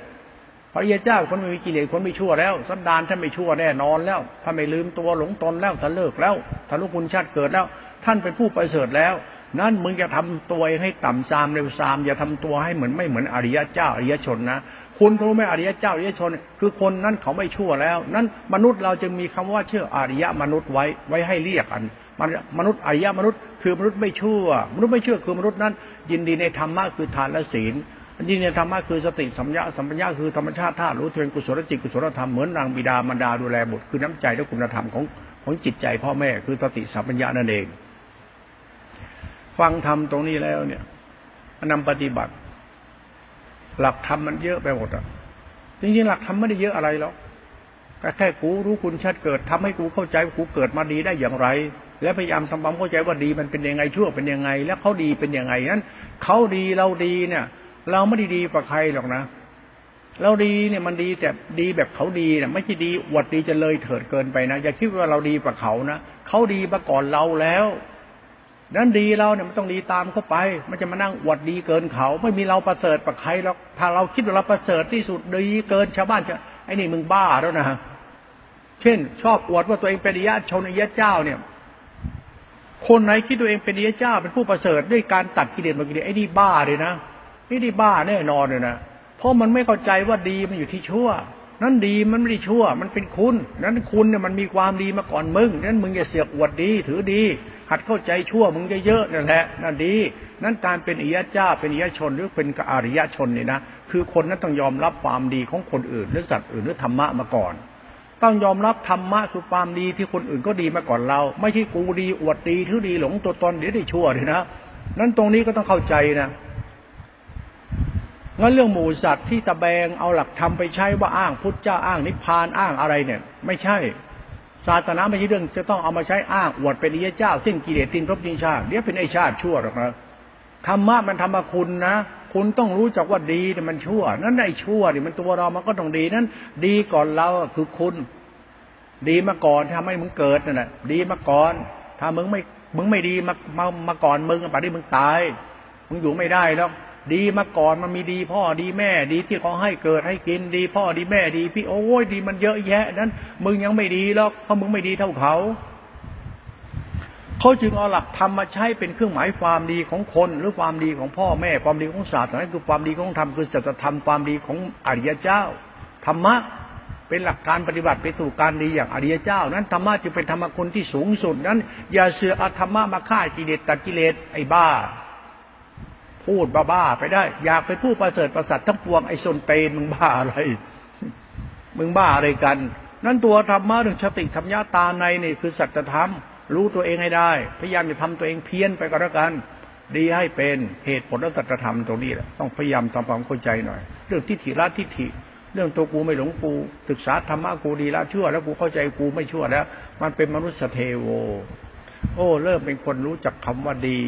S1: ระยาเจ้าคนไม่มีกิเลสคนไม่ชั่วแล้วสันดานท่านไม่ชั่วแน่นอนแล้วท่านไม่ลืมตัวหลงตนแล้วท่านเลิกแล้วท่านรู้คุณชาติเกิดแล้ว ท่านเป็นผู้ประเสริฐแล้ว นั่นมึงจะทำตัวให้ต่ำซามเร็วซาม อย่าทำตัวให้เหมือนไม่เหมือนอริยะเจ้าอริยชนนะคุณรู้ไหมอริยเจ้าอริยชน คือคนนั้นเขาไม่ชั่วแล้ว นั้นมนุษย์เราจึงมีคำว่าเชื่ออริยมนุษย์ไว้ไว้ให้เรียกกันมนุษย์อริยมนุษย์คือมนุษย์ไม่ชั่ว มนุษย์ไม่ชื่อคือมนุษย์นั้น ยินดีในธรรมะคือทานและศีล ยินดีในธรรมะคือสติสัมยาสัมปัญญาคือธรรมชาติธาตุรู้เทวนกุศลจิตกุศลธรรมเหมือนนางบิดามารดาดูแลบุตรคือน้ำใจและคุณธรรมของของจิตใจพ่อแม่คือสติสัมปัญญานั่นเอง ฟังธรรมตรงนี้แล้วเนี่ยนำปฏิบัติ หลักธรรมมันเยอะไปหมดอะจริงๆหลักธรรมไม่ได้เยอะอะไรหรอกแค่กูรู้คุณชัดเกิดทำให้กูเข้าใจว่ากูเกิดมาดีได้อย่างไร และพยายามทำความเข้าใจว่าดีมันเป็นยังไงชั่วเป็นยังไง แล้วเขาดีเป็นยังไงนั้นเขาดีเราดีเนี่ย เราไม่ได้ดีกว่าใครหรอกนะ เราดีเนี่ยมันดีแต่ดีแบบเขาดีนี่ยไม่ใช่ดีอวดดีจะเลยเถิดเกินไปนะอย่าคิดว่าเราดีกว่าเขานะเขาดีมาก่อนเราแล้วนั้นดีเราเนี่ยมันต้องดีตามเข้าไป มันจะมานั่งอวดดีเกินเขา ไม่มีเราประเสริฐกว่าใครหรอกถ้าเราคิดว่าเราประเสริฐที่สุดดีเกินชาวบ้านจะไอ้นี่มึงบ้าแล้วนะเช่น ชอบอวดว่าตัวเองเป็นอริยะชนอริยะเจ้าเนี่ย คนไหนคิดตัวเองเป็นอริยะเจ้าเป็นผู้ประเสริฐด้วยการตัดกิเลสมากิเลสไอ้นี่บ้าเลยนะ ไอ้นี่บ้าแน่นอนเลยนะเพราะมันไม่เข้าใจว่าดีมันอยู่ที่ชั่ว นั้นดีมันไม่ได้ชั่ว มันเป็นคุณ นั้นคุณเนี่ยมันมีความดีมาก่อนมึง นั้นมึงอย่าเสียกวดดี ถือดี หัดเข้าใจชั่วมึงเยอะๆนั่นแหละนั่นดี นั้นการเป็นอิยะเจ้า เป็นอิยะชนหรือเป็นอริยชนเนี่ยนะ คือคนนั้นต้องยอมรับความดีของคนอื่นหรือสัตว์อื่นหรือธรรมะมาก่อน ต้องยอมรับธรรมะคือความดีที่คนอื่นก็ดีมาก่อนเรา ไม่ใช่กูดีอวดดีถือดีหลงตัวตนเดี๋ยวได้ชั่วเลยนะ นั้นตรงนี้ก็ต้องเข้าใจนะ งั้นเรื่องหมูสัตว์ที่ตะแบงเอาหลักธรรมไปใช้ว่าอ้างพุทธเจ้าอ้างนิพพานอ้างอะไรเนี่ย ไม่ใช่ศาสนาไม่ใช่เรื่องจะต้องเอามาใช้อ้างอวดเป็นอิยเจ้าสิ้นกิเลสตินรบดินชาติเดี๋ยวเป็นไอชาติชั่วหรอกนะธรรมะมันธรรมคุณนะ คุณต้องรู้จักว่าดีแต่มันชั่ว นั้นไอชั่วนี่มันตัวเรามันก็ต้องดีนั้น ดีก่อนเราคือคุณ ดีมาก่อนทำให้มึงเกิดนั่นแหละดีมาก่อน ถ้ามึงไม่มึงไม่ดีมามามาก่อนมึงป่านนี้มึงตายมึงอยู่ไม่ได้แล้ว ดีมาก่อนมันมีดีพ่อดีแม่ดีที่เขาให้เกิดให้กินดี พ่อดีแม่ดี พี่โอ้ยดีมันเยอะแยะ นั้น มึงยังไม่ดีหรอกเพราะมึงไม่ดีเท่าเขาเขาจึงเอาหลักธรรมมาใช้เป็นเครื่องหมายความดีของคนหรือความดีของพ่อแม่ความดีของศาสตร์นั่นคือความดีของธรรมคือสัจธรรมความดีของอริยเจ้าธรรมะเป็นหลักการปฏิบัติไปสู่การดีอย่างอริยเจ้า นั้นธรรมะจึงเป็นธรรมคุณที่สูงสุดนั้น อย่าเสืออาธรรมะมาฆ่ากิเลสตัดกิเลสไอ้บ้า พูดบ้าๆไปได้ อยากไปพูดประเสริฐประสัททั้งปวงไอ้สนเตนมึงบ้าอะไร มึงบ้าอะไรกัน นั่นตัวธรรมะเรื่องสติธรรมญาตาในนี่คือสัจธรรม รู้ตัวเองให้ได้ พยายามจะทำตัวเองเพี้ยนไปก็แล้วกัน ดีให้เป็นเหตุผลและสัจธรรมตรงนี้แหละต้องพยายามทำความเข้าใจหน่อย เรื่องทิฏฐิละทิฏฐิเรื่องตัวกูไม่หลงกูศึกษาธรรมะกูดีละชั่วแล้วกูเข้าใจกูไม่ชั่วแล้ว มันเป็นมนุษย์เทโว โอ้ เริ่มเป็นคนรู้จักคำว่าดี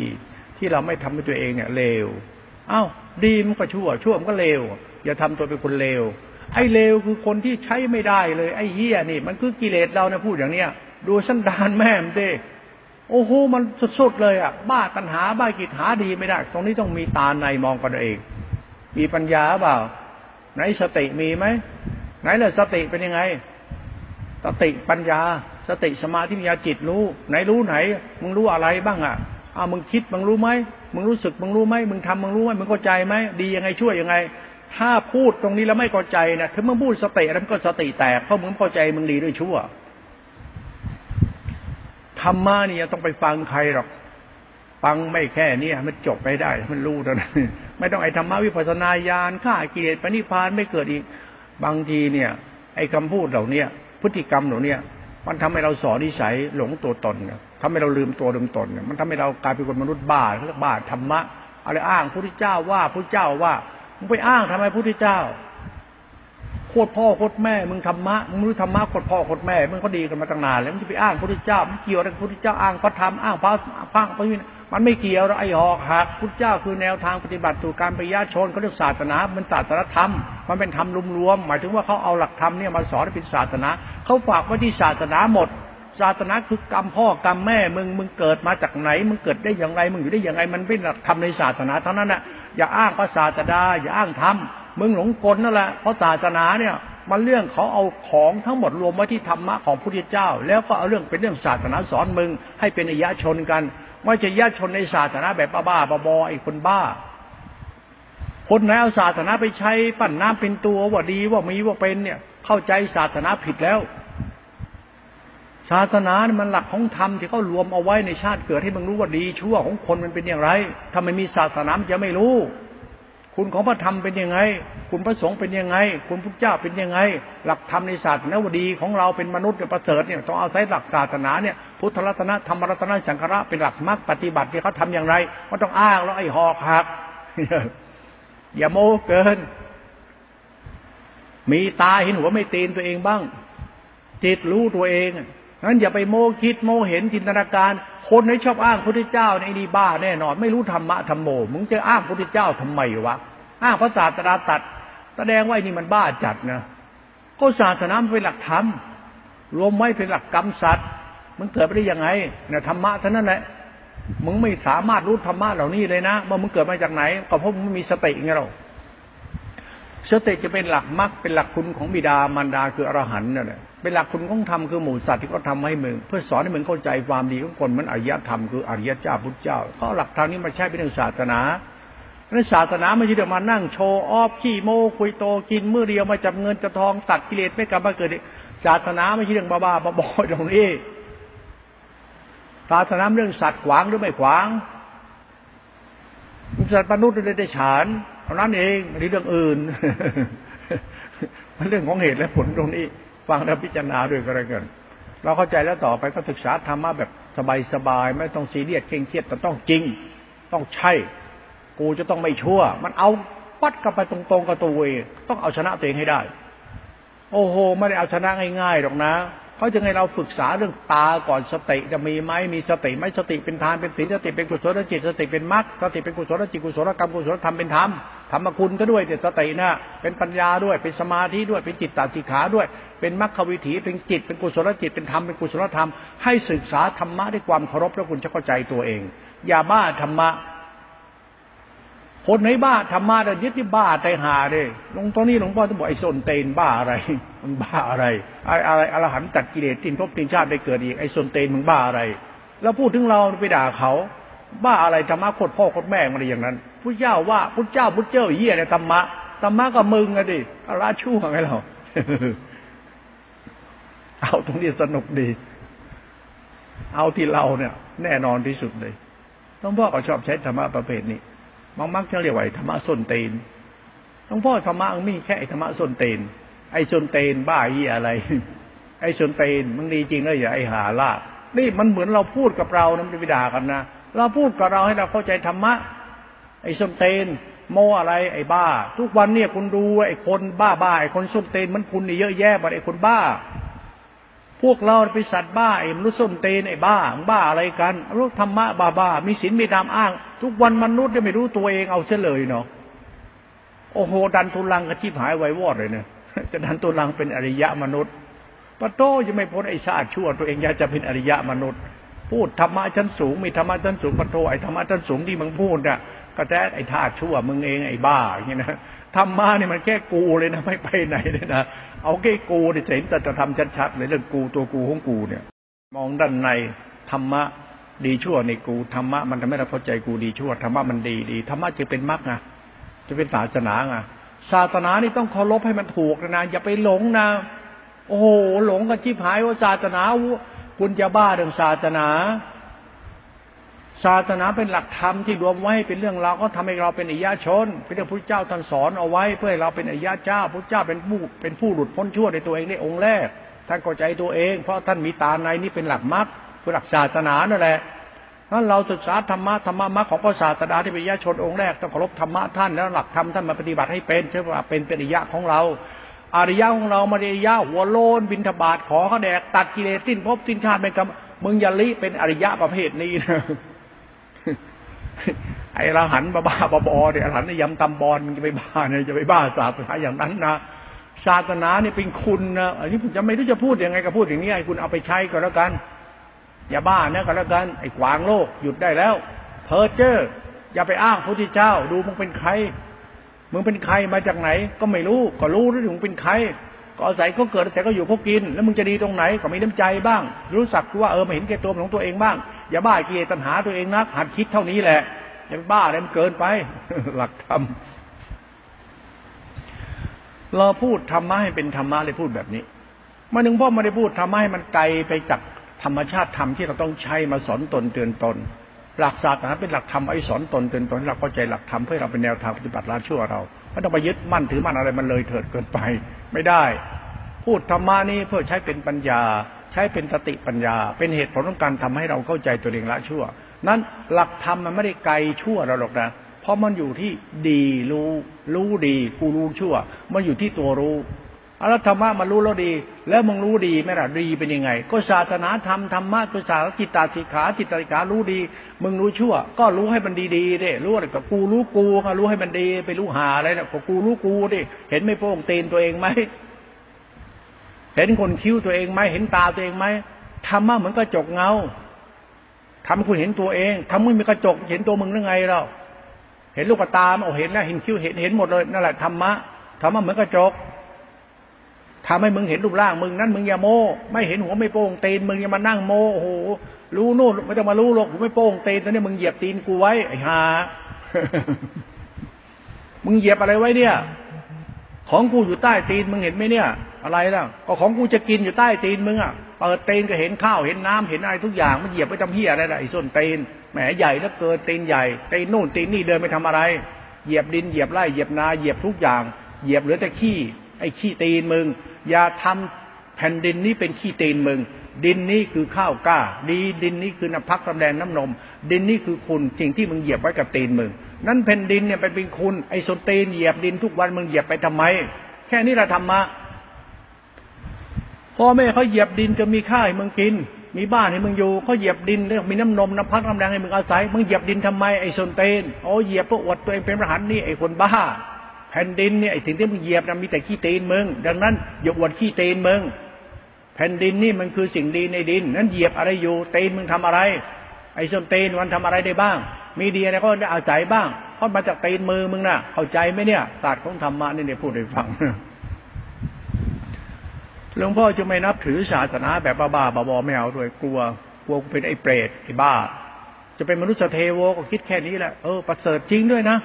S1: ที่เราไม่ทำให้ตัวเองเนี่ยเลวอ้าวดีมันก็ชั่ว ชั่วมันก็เลวอย่าทำตัวเป็นคนเลวไอ้เลวคือคนที่ใช้ไม่ได้เลย ไอ้เฮี้ยนี่ มันคือกิเลสเราเนี่ยพูดอย่างเนี้ยดูสันดานแม่มเด้โอ้โหมันสุดๆเลยอะบ้าตัณหาบ้ากิจหาดีไม่ได้ ตรงนี้ต้องมีตาในมองกันเอง มีปัญญาเปล่า ไหนสติมีไหมไหนล่ะสติเป็นยังไงสติปัญญา สติสมาธิปัญญาจิตรู้ ไหนรู้ไหน มึงรู้อะไรบ้างอะ อ้ามึงคิดมึงรู้ไหมมึงรู้สึกมึงรู้ไหมมึงทำมึงรู้ไหมมึงเข้าใจไหมดียังไงช่วยยังไง ถ้าพูดตรงนี้แล้วไม่เข้าใจนะถ้ามึงพูดสติแล้วมันก็สติแตกเพราะมึงเข้าใจมึงดีด้วยชั่วธรรมะนี่ต้องไปฟังใครหรอกฟังไม่แค่นี้มันจบไปได้ มันรู้เท่านั้นไม่ต้องไอ้ธรรมะวิปัสสนาญาณฆ่ากิเลสปณิพานไม่เกิดอีกบางทีเนี่ย ไอ้คำพูดเหล่านี้พฤติกรรมเหล่านี้มันทำให้เราสอนนิสัยหลงตัวตนเนี่ย ทำให้เราลืมตัวลืมตนเนี่ยมันทำให้เรากลายเป็นคนมนุษย์บ้าเรียกบ้าธรรมะอะไรอ้างพระพุทธเจ้าว่าพระเจ้าว่ามึงไปอ้างทำไมพระพุทธเจ้าโคตรพ่อโคตรแม่ มึงธรรมะมึงรู้ธรรมะโคตรพ่อโคตรแม่ มึงก็ดีกันมาตั้งนานแล้วมึงจะไปอ้างพระพุทธเจ้ามันเกี่ยวอะไรพระพุทธเจ้าอ้างพระธรรมอ้างพระพระพระวินมันไม่เกี่ยวแล้วไอ้หอกหักพุทธเจ้าคือแนวทางปฏิบัติสู่การปริยาชนเขาเรียกศาสนามันศาสนธรรม มันเป็นธรรมรวมๆหมายถึงว่าเขาเอาหลักธรรมเนี่ยมาสอนเป็นศาสนาเขาฝากไว้ที่ศาสนาหมด ศาสนาคือกรรมพ่อกรรมแม่มึงมึงเกิดมาจากไหน มึงเกิดได้อย่างไร มึงอยู่ได้อย่างไรมันเป็นหลักธรรมในศาสนาเท่านั้นแหละอย่าอ้างพระศาสดาอย่าอ้างธรรมมึงหลงกลนั่นแหละเพราะศาสนาเนี่ยมันเรื่องเขาเอาของทั้งหมดรวมไว้ที่ธรรมะของพระพุทธเจ้า แล้วก็เอาเรื่องเป็นเรื่องศาสนาสอนมึง ให้เป็นอิยะชนกันไม่ใช่ญาชนในศาสนาแบบบ้าบ้าบอไอ้คนบ้า คนไหนเอาศาสนาไปใช้ปั้นน้ำเป็นตัวว่าดีว่ามีว่าเป็นเนี่ย เข้าใจศาสนาผิดแล้ว ศาสนาเนี่ยมันหลักของธรรมที่เขารวมเอาไว้ในชาติเกิดให้มึงรู้ว่าดีชั่วของคนมันเป็นอย่างไร ถ้าไม่มีศาสนาจะไม่รู้ คุณของพระธรรมเป็นยังไง คุณพระสงฆ์เป็นยังไง คุณพระเจ้าเป็นยังไง หลักธรรมในศาสนาวดีของเราเป็นมนุษย์เนี่ยประเสริฐเนี่ยต้องเอาใช้หลักศาสนาเนี่ยพุทธรัตนะธรรมรัตนะสังฆระเป็นหลักมรรคปฏิบัติที่เขาทำอย่างไรก็ต้องอ้างแล้วไอ้หอกหักอย่าโม้เกิน มีตาเห็นหัวไม่ตีนตัวเองบ้างจิตรู้ตัวเอง นั้นอย่าไปโม้คิดโม้เห็นจินตนาการ คนที่ชอบอ้างพระพุทธเจ้าในนี่บ้าแน่นอน ไม่รู้ธรรมะธรรมโมมึงจะอ้างพระพุทธเจ้าทำไมวะอ้างพระศาสดาตัด แสดงว่านี่มันบ้าจัดนะก็ศาสนาเป็นหลักธรรมรวมไว้เป็นหลักกรรมสัตว์มันเกิดไปได้ยังไงเนี่ยธรรมะเท่านั้นแหละมึงไม่สามารถรู้ธรรมะเหล่านี้เลยนะว่ามึงเกิดมาจากไหนก็เพราะมึงไม่มีสติไงเรา สติจะเป็นหลักมรรคเป็นหลักคุณของบิดามารดาคืออรหันต์นั่นแหละเป็นหลักคุณของธรรมคือหมู่สัตว์ที่เขาทาให้มึง เพื่อสอนให้มึงเข้าใจความดีของคนเหมือนอริยธรรมคืออริยเจ้าพุทธเจ้าเพราะหลักทางนี้มาใช้เป็นเรื่องศาสนาเพราะศาสนาไม่ใช่เดี๋ยวมานั่งโชว์ออฟขี้โม้คุยโตกินมือเดียวมาจับเงินจะทองตัดกิเลสไม่กลับมาเกิดศาสนาไม่ใช่เรื่องบ้าๆบอๆตรงนี้ศาสนาเรื่องสัตว์ขวางหรือไม่ขวางสัตว์มนุษย์เลยได้ฉาน ท่านั้นเองไม่ใช่เรื่องอื่น มันเรื่องของเหตุและผลตรงนี้ ฟังแล้วพิจารณาด้วยก็แล้วกันเราเข้าใจแล้วต่อไปก็ศึกษาธรรมะแบบสบายๆไม่ต้องซีเรียสเคร่งเครียดแต่ต้องจริง ต้องใช่ กูจะต้องไม่ชั่ว มันเอาปัดกลับไปตรงๆกับตัวเองต้องเอาชนะตัวเองให้ได้ โอ้โห ไม่ได้เอาชนะง่ายๆหรอกนะ เขาจะให้เราฝึกษาเรื่องตาก่อนสติจะมีไหมมีสติไหมสติเป็นทานเป็นศีลสติเป็นกุศลจิตสติเป็นมรรคสติเป็นกุศลจิตกุศลกรรมกุศลธรรมเป็นธรรมธรรมคุณก็ด้วยแต่สตินะเป็นปัญญาด้วยเป็นสมาธิด้วยเป็นจิตตาสิขาด้วย เป็นมรรควิถีเป็นจิตเป็นกุศลจิตเป็นธรรมเป็นกุศลธรรม ให้ศึกษาธรรมะด้วยความเคารพแล้วคุณจะเข้าใจตัวเอง อย่าบ้าธรรมะ คนไหนบ้าธรรมะแต่ยึดที่บ้าใจหาเลยลงตอนนี้หลวงพ่อจะบอกไอ้สนเตนบ้าอะไร มันบ้าอะไรไอ้อะไรอรหันตัดกิเลสตินพบตินชาติได้เกิดอีกไอ้สนเตนมึงบ้าอะไร แล้วพูดถึงเราไปด่าเขา บ้าอะไรธรรมะโคตรพ่อโคตรแม่มาอะไรอย่างนั้นพุทธเจ้าว่าพุทธเจ้าพุทธเจ้าเยี่ยนธรรมะธรรมะก็มึงอะดิอะไรชั่วไงเราเอาตรงนี้สนุกดี เอาที่เราเนี่ย แน่นอนที่สุดเลยต้องพ่อก็ชอบใช้ธรรมะประเภทนี้ บางมักจะเรียกว่าธรรมะส้นเตนหลวงพ่อธรรมะมีแค่ธรรมะส้นเตน ไอ้ส้นเตนบ้ายี่อะไร ไอ้ส้นเตนมันดีจริงแล้วอย่าไอ้หาล่านี่มันเหมือนเราพูดกับเรานะมันไปด่ากันนะเราพูดกับเราให้เราเข้าใจธรรมะ ไอ้ส้นเตนโมอะไรไอ้บ้า ทุกวันเนี่ยคุณดูไอ้คนบ้าบ้าไอ้คนส้นเตนมันคุณนี่เยอะแยะบัดไอ้คนบ้า พวกเราไปสัตว์บ้าไอ้มนุษย์ส้นเตนไอ้บ้าบ้าอะไรกันรู้ธรรมะบ้าบ้ามีศีลมีธรรมอ้าง ทุกวันมนุษย์จะไม่รู้ตัวเองเอาเฉลยเนาะโอ้โห ดันทุลังกระชิบหายไววอดเลยเนี่ยจะดันทุลังเป็นอริยะมนุษย์ปะโตจะไม่พ้นไอ้ชาติชั่ว ตัวเองอยากจะเป็นอริยะมนุษย์ พูดธรรมะชั้นสูงมีธรรมะชั้นสูงปะโตไอ้ธรรมะชั้นสูงที่มึงพูดน่ะ ก็แท้ไอ้ธาตุชั่วมึงเองไอ้บ้าอย่างนี้นะธรรมะนี่มันแค่กูเลยนะไม่ไปไหนเลยนะเอาแค่กูเนี่ยเห็นแต่จะทำชัดๆเลยเรื่องกูตัวกูของกูเนี่ย มองด้านในธรรมะดีชั่วในกูธรรมะมันทำให้เราเข้าใจกูดีชั่วธรรมะมันดีดีธรรมะจะเป็นมรรคไงจะเป็นศาสนาไงศาสนานี่ต้องเคารพให้มันถูกนะอย่าไปหลงนะ โอ้โหหลงกันชิบหายว่าศาสนาคุณจะบ้าเรื่องศาสนา ศาสนาเป็นหลักธรรมที่รวมไว้เป็นเรื่องเราก็ทำให้เราเป็นอิยาชน เป็นเรื่องพระเจ้าท่านสอนเอาไว้เพื่อให้เราเป็นอิยาเจ้าพระเจ้าเป็นผู้เป็นผู้หลุดพ้นชั่วในตัวเองในองค์แรก ท่านเข้าใจตัวเอง เพราะท่านมีตาในนี่เป็นหลักมรรคคือหลักศาสนานั่นแหละนั้นเราศึกษาธรรมะธรรมะมรรคของพระศาสดาที่เป็นญาชนองค์แรกต้องเคารพธรรมะท่านแล้วหลักธรรมท่านมาปฏิบัติให้เป็นใช่ว่าเป็นเป็นอริยะของเราอริยะของเรามาอริยะหัวโลนบินทบาทขอเขาแดกตัดกิเลสสิ้นภพสิ้นชาติเป็นกรรมมึงอย่าลิเป็นอริยะประเภทนี้นะ ไอ้เราหันบ้าบ้าบอเนี่ยหันยำตำบอลมันจะไปบ้าเนี่ยจะไปบ้าศาสนาอย่างนั้นนะศาสนาเนี่ยเป็นคุณนะอันนี้ผมจะไม่รู้จะพูดยังไงก็พูดอย่างนี้ไอ้คุณเอาไปใช้ก็แล้วกัน อย่าบ้านะก็แล้วกัน ไอ้ขวางโลกหยุดได้แล้ว เพอเจอร์อย่าไปอ้างพระพุทธเจ้า ดูมึงเป็นใครมึงเป็นใครมาจากไหน ก็ไม่รู้ก็รู้แล้วมึงเป็นใครก็อาศัยเขาเกิดแต่ก็อยู่เขากิน แล้วมึงจะดีตรงไหนก็มีน้ำใจบ้าง รู้สักว่าเออมาเห็นแก่ตัวของตัวเองบ้าง อย่าบ้ากิเลสตัณหาตัวเองนักหัดคิดเท่านี้แหละอย่าบ้าอะไรมันเกินไป หลักธรรมเราพูดธรรมะให้เป็นธรรมะเลยพูดแบบนี้มาหนึ่งพ่อไม่ได้พูดธรรมะให้มันไกลไปจากธรรมชาติธรรมที่เราต้องใช้มาสอนตนเตือนตน หลักศาสนาเป็นหลักธรรมไอ้สอนตนเตือนตนเราเข้าใจหลักธรรมเพื่อเราเป็นแนวทางปฏิบัติละชั่วเราไม่ต้องไปยึดมั่นถือมั่นอะไรมันเลยเถิดเกินไป ไม่ได้ พูดธรรมะนี้เพื่อใช้เป็นปัญญา ใช้เป็นสติปัญญา เป็นเหตุผลของการทำให้เราเข้าใจตัวเองละชั่ว นั้นหลักธรรมมันไม่ได้ไกลชั่วเราหรอกนะเพราะมันอยู่ที่ดีรู้รู้ดีกูรู้ชั่ว มันอยู่ที่ตัวรู้อรัธรรมะมันรู้แล้วดี แล้วมึงรู้ดีไหมล่ะดีเป็นยังไง ก็ศาสนาธรรมธรรมะก็ศาสจิตตาสิขาจิตตาสิขารู้ดี มึงรู้ชั่ว ก็รู้ให้มันดีๆดิรู้อะไรกับกูรู้กูก็รู้ให้มันดี ไปรู้หาอะไรนะก็กูรู้กูดิเห็นไม่โป้งตีนตัวเองไหม เห็นคนคิ้วตัวเองไหมเห็นตาตัวเองไหมธรรมะเหมือนกระจกเงาทำคุณเห็นตัวเองทำมึงมีกระจกเห็นตัวมึงได้ไงเราเห็นลูกตาโอ้เห็นแล้วเห็นคิ้วเห็นเห็นหมดเลยนั่นแหละธรรมะธรรมะเหมือนกระจกทำให้มึงเห็นรูปร่างมึงนั้นมึงอย่าโม้ไม่เห็นหัวไม่โป้งตีนมึงอย่ามานั่งโม้โอ้โหรู้นู่นไม่ต้องมารู้หรอกหัวไม่โป้งตีนตอนนี้มึงเหยียบตีนกูไว้ไอ้ห่ามึงเหยียบอะไรไว้เนี่ย ของกูอยู่ใต้ตีนมึงเห็นไหมเนี่ย อะไรล่ะ ก็ของกูจะกินอยู่ใต้ตีนมึงอะ เปิดตีนก็เห็นข้าว เห็นน้ำเห็นอะไรทุกอย่าง มันเหยียบไปทำเพี้ยอะไรล่ะไอ้ส้นตีน แหมใหญ่แล้วเกินตีนใหญ่ ตีนนู่นตีนนี่เดินไปทำอะไร เหยียบดินเหยียบไร่เหยียบนาเหยียบทุกอย่าง เหยียบเหลือแต่ขี้ ไอ้ขี้ตีนมึง อย่าทำแผ่นดินนี้เป็นขี้ตีนมึง ดินนี้คือข้าวกล้า ดีดินนี้คือน้ำพักน้ำแดงน้ำนม ดินนี้คือคุณสิ่งที่มึงเหยียบไว้กับตีนมึง นั่นแผ่นดินเนี่ยเป็นคุณ ไอ้สนตีนเหยียบดินทุกวันมึงเหยียบไปทำไม แค่นี้เราทำมา พ่อแม่เขาเหยียบดินจะมีข้าวให้มึงกิน มีบ้านให้มึงอยู่เขาเหยียบดินเรื่องมีน้ำนมน้ำพักน้ำแดงให้มึงอาศัยมึงเหยียบดินทำไมไอ้สนเตนโอ้เหยียบเพื่ออวดตัวเองเป็นพระหันนี่ไอ้คนบ้า แผ่นดินเนี่ยไอ้สิ่งที่มึงเหยียบนะมีแต่ขี้เตนมึง ดังนั้นอย่าอวดขี้เตนมึงแผ่นดินนี่มันคือสิ่งดีในดิน นั้นเหยียบอะไรอยู่เตนมึงทำอะไร ไอ้ส้นตีนมันทำอะไรได้บ้าง มีดีอะไรก็ได้อาศัยบ้างเพราะมาจากเตนมือมึงน่ะ เข้าใจไหมเนี่ยศาสตร์ของธรรมะนี่เนี่ยพูดให้ฟัง หลวงพ่อจะไม่นับถือศาสนาแบบบ้าๆบอๆไม่เอาด้วยกลัว กลัวเป็นไอ้เปรตไอ้บ้า จะเป็นมนุษย์เทโวก็คิดแค่นี้แหละเออประเสริฐจริงด้วยนะ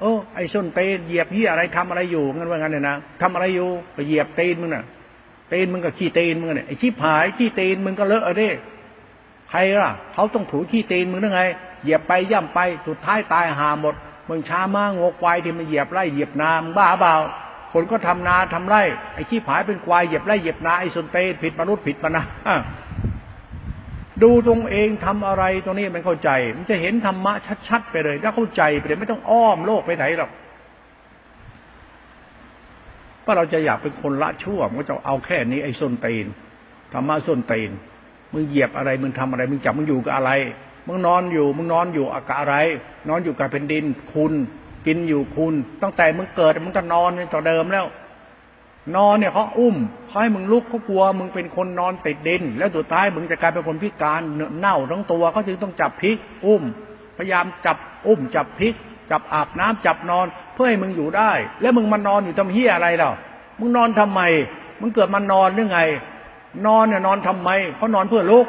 S1: โอ้ไอ้ส้นเตนเหยียบที่อะไรทำอะไรอยู่งั้นว่างั้นเนี่ยนะทำอะไรอยู่ไปเหยียบเตนมึงน่ะเตนมึงก็ขี้เตนมึงเนี่ยไอ้ชิบหายขี้เตนมึงก็เลอะเด้ใครล่ะเขาต้องถูขี้เตนมึงได้ไง เหยียบไปย่ำไปสุดท้ายตายหาหมดมึงช้ามากงกควายที่มันเหยียบไร่เหยียบนามบ้าเปล่า คนก็ทำนาทำไร่ไอ้ขี้ผายเป็นควายเหยียบไร่เหยียบนาไอ้สนเตนผิดมนุษย์ผิดปนะดูตรงเองทำอะไรตรงนี้มันเข้าใจ มันจะเห็นธรรมะชัดๆไปเลยถ้าเข้าใจไปเลยไม่ต้องอ้อมโลกไปไหนหรอกว่าเราจะอยากเป็นคนละชั่วมันก็จะเอาแค่นี้ไอ้ส้นตีนธรรมะส้นตีนมึงเหยียบอะไรมึงทำอะไร มึงจับมึงอยู่กับอะไรมึงนอนอยู่ มึงนอนอยู่อากาศอะไร นอนอยู่กับแผ่นดิน คุณ กินอยู่คุณ ตั้งแต่มึงเกิดมึงก็นอนต่อเดิมแล้ว นอนเนี่ยเขาอุ้มเขาให้มึงลุกเขากลัว มึงเป็นคนนอนติดดิน แล้วสุดท้ายมึงจะกลายเป็นคนพิการเน่าทั้งตัวเขาจึงต้องจับพิก อุ้ม พยายามจับอุ้มจับพิก จับอาบน้ำจับนอนเพื่อให้มึงอยู่ได้ แล้วมึงมานอนอยู่ทำเฮียอะไรเรามึงนอนทำไม มึงเกิดมานอนหรือไง นอนเนี่ยนอนทำไมเขานอนเพื่อลุก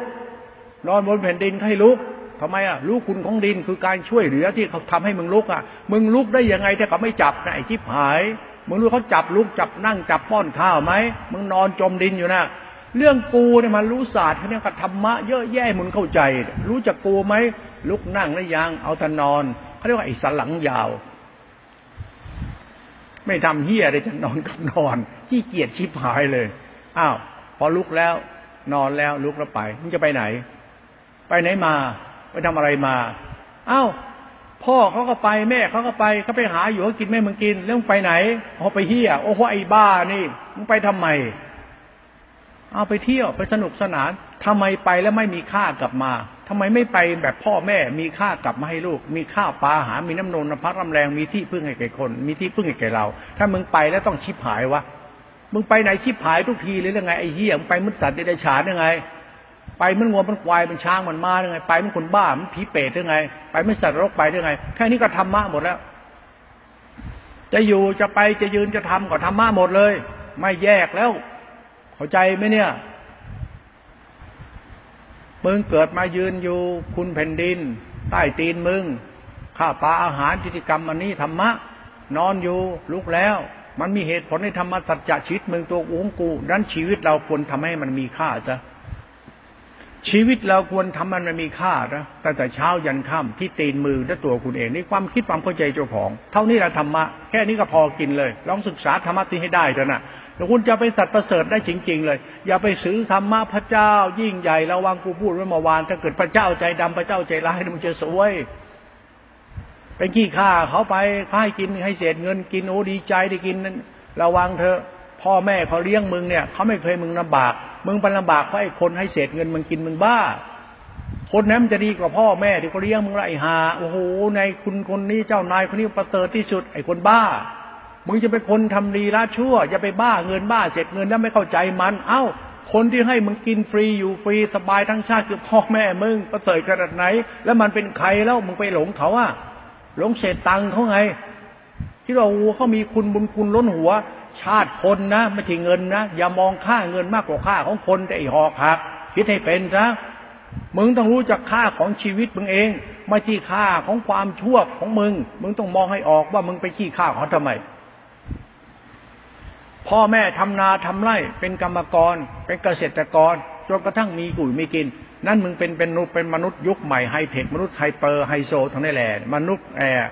S1: นอนบนแผ่นดินให้ลุก ทำไมอะรู้คุณของดินคือการช่วยเหลือที่เขาทำให้มึงลุกอะ มึงลุกได้ยังไงถ้าเขาไม่จับนะไอ้ที่หาย มึงรู้เขาจับลุกจับนั่งจับป้อนข้าวไหมมึงนอนจมดินอยู่นะเรื่องกูเนี่ยมันรู้ศาสตร์เขาเนี่ยกับธรรมะเยอะแยะมึงเข้าใจ รู้จักกูไหมลุกนั่งแล้ยังเอาทนอนเขาเรียกว่าไอ้สันหลังยาว ไม่ทำเฮียเลยจะนอนกับนอนที่เกียจชิบหายเลยอ้าวพอลุกแล้ว นอนแล้วลุกแล้วไปมึงจะไปไหน ไปไหนมา ไปทำอะไรมา เอ้า พ่อเขาก็ไปแม่เขาก็ไปเขาไปหาอยู่เขากินแม่มึงกินแล้วมึงไปไหนเขาไปเที่ยโอ้โหไอ้บ้านี่มึงไปทำไม เอาไปเที่ยวไปสนุกสนานทำไมไปแล้วไม่มีค่ากลับมาทำไมไม่ไปแบบพ่อแม่มีค่ากลับมาให้ลูก มีข้าวปลาหา มีน้ำนมน้ำพักน้ำแรงมีที่พึ่งให้แก่คน มีที่พึ่งให้แก่เรา ถ้ามึงไปแล้วต้องชิบหายวะมึงไปไหนชิบหายทุกทีเลยยังไงไอ้เหี้ยมึงไปมุสสัตว์เดรัจฉานยังไง ไปมันงัวมันควายมันช้างมันม้ายังไง ไปมันคนบ้ามันผีเปรตยังไง ไปไม่สัตว์รกไปยังไง แค่นี้ก็ธรรมะหมดแล้ว จะอยู่จะไปจะยืนจะทำก็ธรรมะหมดเลย ไม่แยกแล้ว เข้าใจไหมเนี่ยมึงเกิดมายืนอยู่คุณแผ่นดิน ใต้ตีนมึงข้าปลาอาหารกิจกรรมอันนี้ธรรมะ นอนอยู่ลุกแล้วมันมีเหตุผลในธรรมะสัจจะชีวิตมึงตัวกูของกูดันชีวิตเราควรทำให้มันมีค่าจ้ะ ชีวิตเราควรทำมันมันมีค่านะตั้งแต่เช้ายันค่ำที่ตีนมือและตัวคุณเองนี่ความคิดความเข้าใจเจ้าของ เท่านี้แหละธรรมะแค่นี้ก็พอกินเลย ลองศึกษาธรรมะที่ให้ได้เถอะนะแล้วคุณจะไปสัตว์ประเสริฐได้จริง ๆ เลย อย่าไปซื้อธรรมะพระเจ้า ยิ่งใหญ่ระวังกูพูดไว้เมื่อวาน ถ้าเกิดพระเจ้าใจดำพระเจ้าใจร้ายมันจะสวยเป็นขี้ข้าเขาไปให้กินให้เศษเงินกินโอ้ดีใจได้กินนั้นระวังเถอะ พ่อแม่เขาเลี้ยงมึงเนี่ยเขาไม่เคยมึงลำบาก มึงเป็นลำบากเพราะไอ้คนให้เศษเงินมึงกินมึงบ้า คนนั้นมันจะดีกว่าพ่อแม่ที่เขาเลี้ยงมึงไอ้หาโอ้โหในคุณคนนี้เจ้านายคนนี้ประเสริฐที่สุด ไอ้คนบ้า มึงจะเป็นคนทำดีละชั่วอย่าไปบ้าเงินบ้าเศษเงินแล้วไม่เข้าใจมัน เอ้า คนที่ให้มึงกินฟรีอยู่ฟรีสบายทั้งชาติคือพ่อแม่มึงประเสริฐขนาดไหน แล้วมันเป็นใครแล้วมึงไปหลงเขาอะหลงเศษตังเขาไงที่เราเขามีคุณบุญคุณล้นหัว ชาติคนนะ ไม่ใช่เงินนะ อย่ามองค่าเงินมากกว่าค่าของคนแต่ไอหอกหักคิดให้เป็นซะมึงต้องรู้จักค่าของชีวิตมึงเอง ไม่ที่ค่าของความชั่วของมึง มึงต้องมองให้ออกว่ามึงไปขี้ข้าเขาทำไม พ่อแม่ทำนาทำไร่เป็นกรรมกร เป็นเกษตรกรจนกระทั่งมีกุ่ยมีกิน นั่นมึงเป็นเป็นเป็นมนุษย์ยุคใหม่ไฮเทคมนุษย์ไฮเปอร์ไฮโซทั้งนั้นแหละมนุษย์แอร์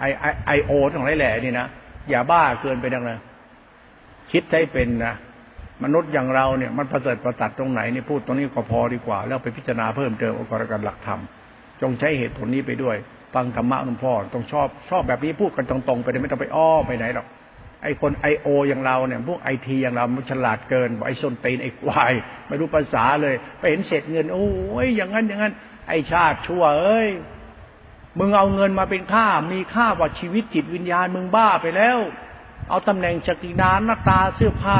S1: ไอไอไอโอทั้งหลายแหล่นี่นะอย่าบ้าเกินไปดังเลย คิดให้เป็นนะมนุษย์อย่างเราเนี่ยมันประเสริฐประตัดตรงไหนนี่พูดตรงนี้ก็พอดีกว่า แล้วไปพิจารณาเพิ่มเติมอุปกรณ์หลักธรรมจงใช้เหตุผลนี้ไปด้วยฟังธรรมะหลวงพ่อต้องชอบชอบแบบนี้พูดกันตรงๆไปเลยไม่ต้องไปอ้อไปไหนหรอกไอคนไอโออย่างเราเนี่ยพวกไอทีอย่างเรามันฉลาดเกินบอกไอส้นตีนไอควายไม่รู้ภาษาเลย ไปเห็นเศษเงิน โอ้ยอย่างนั้นอย่างนั้น ไอชาติชั่วเอ้ยมึงเอาเงินมาเป็นค่า มีค่ากว่าชีวิตจิตวิญญาณมึงบ้าไปแล้ว เอาตำแหน่งจักรีนานหน้าตาเสื้อผ้า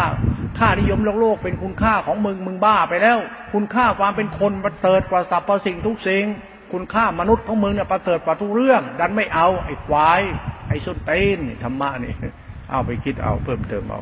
S1: ค่านิยมโลกโลกเป็นคุณค่าของมึงมึงบ้าไปแล้ว คุณค่าความเป็นคนประเสริฐกว่าสรรพสิ่งทุกสิ่งคุณค่ามนุษย์ของมึงเนี่ยประเสริฐกว่าทุกเรื่อง ดันไม่เอาไอ้ควายไอ้ส้นเต้นธรรมะนี่เอาไปคิดเอาเพิ่มเติมเอา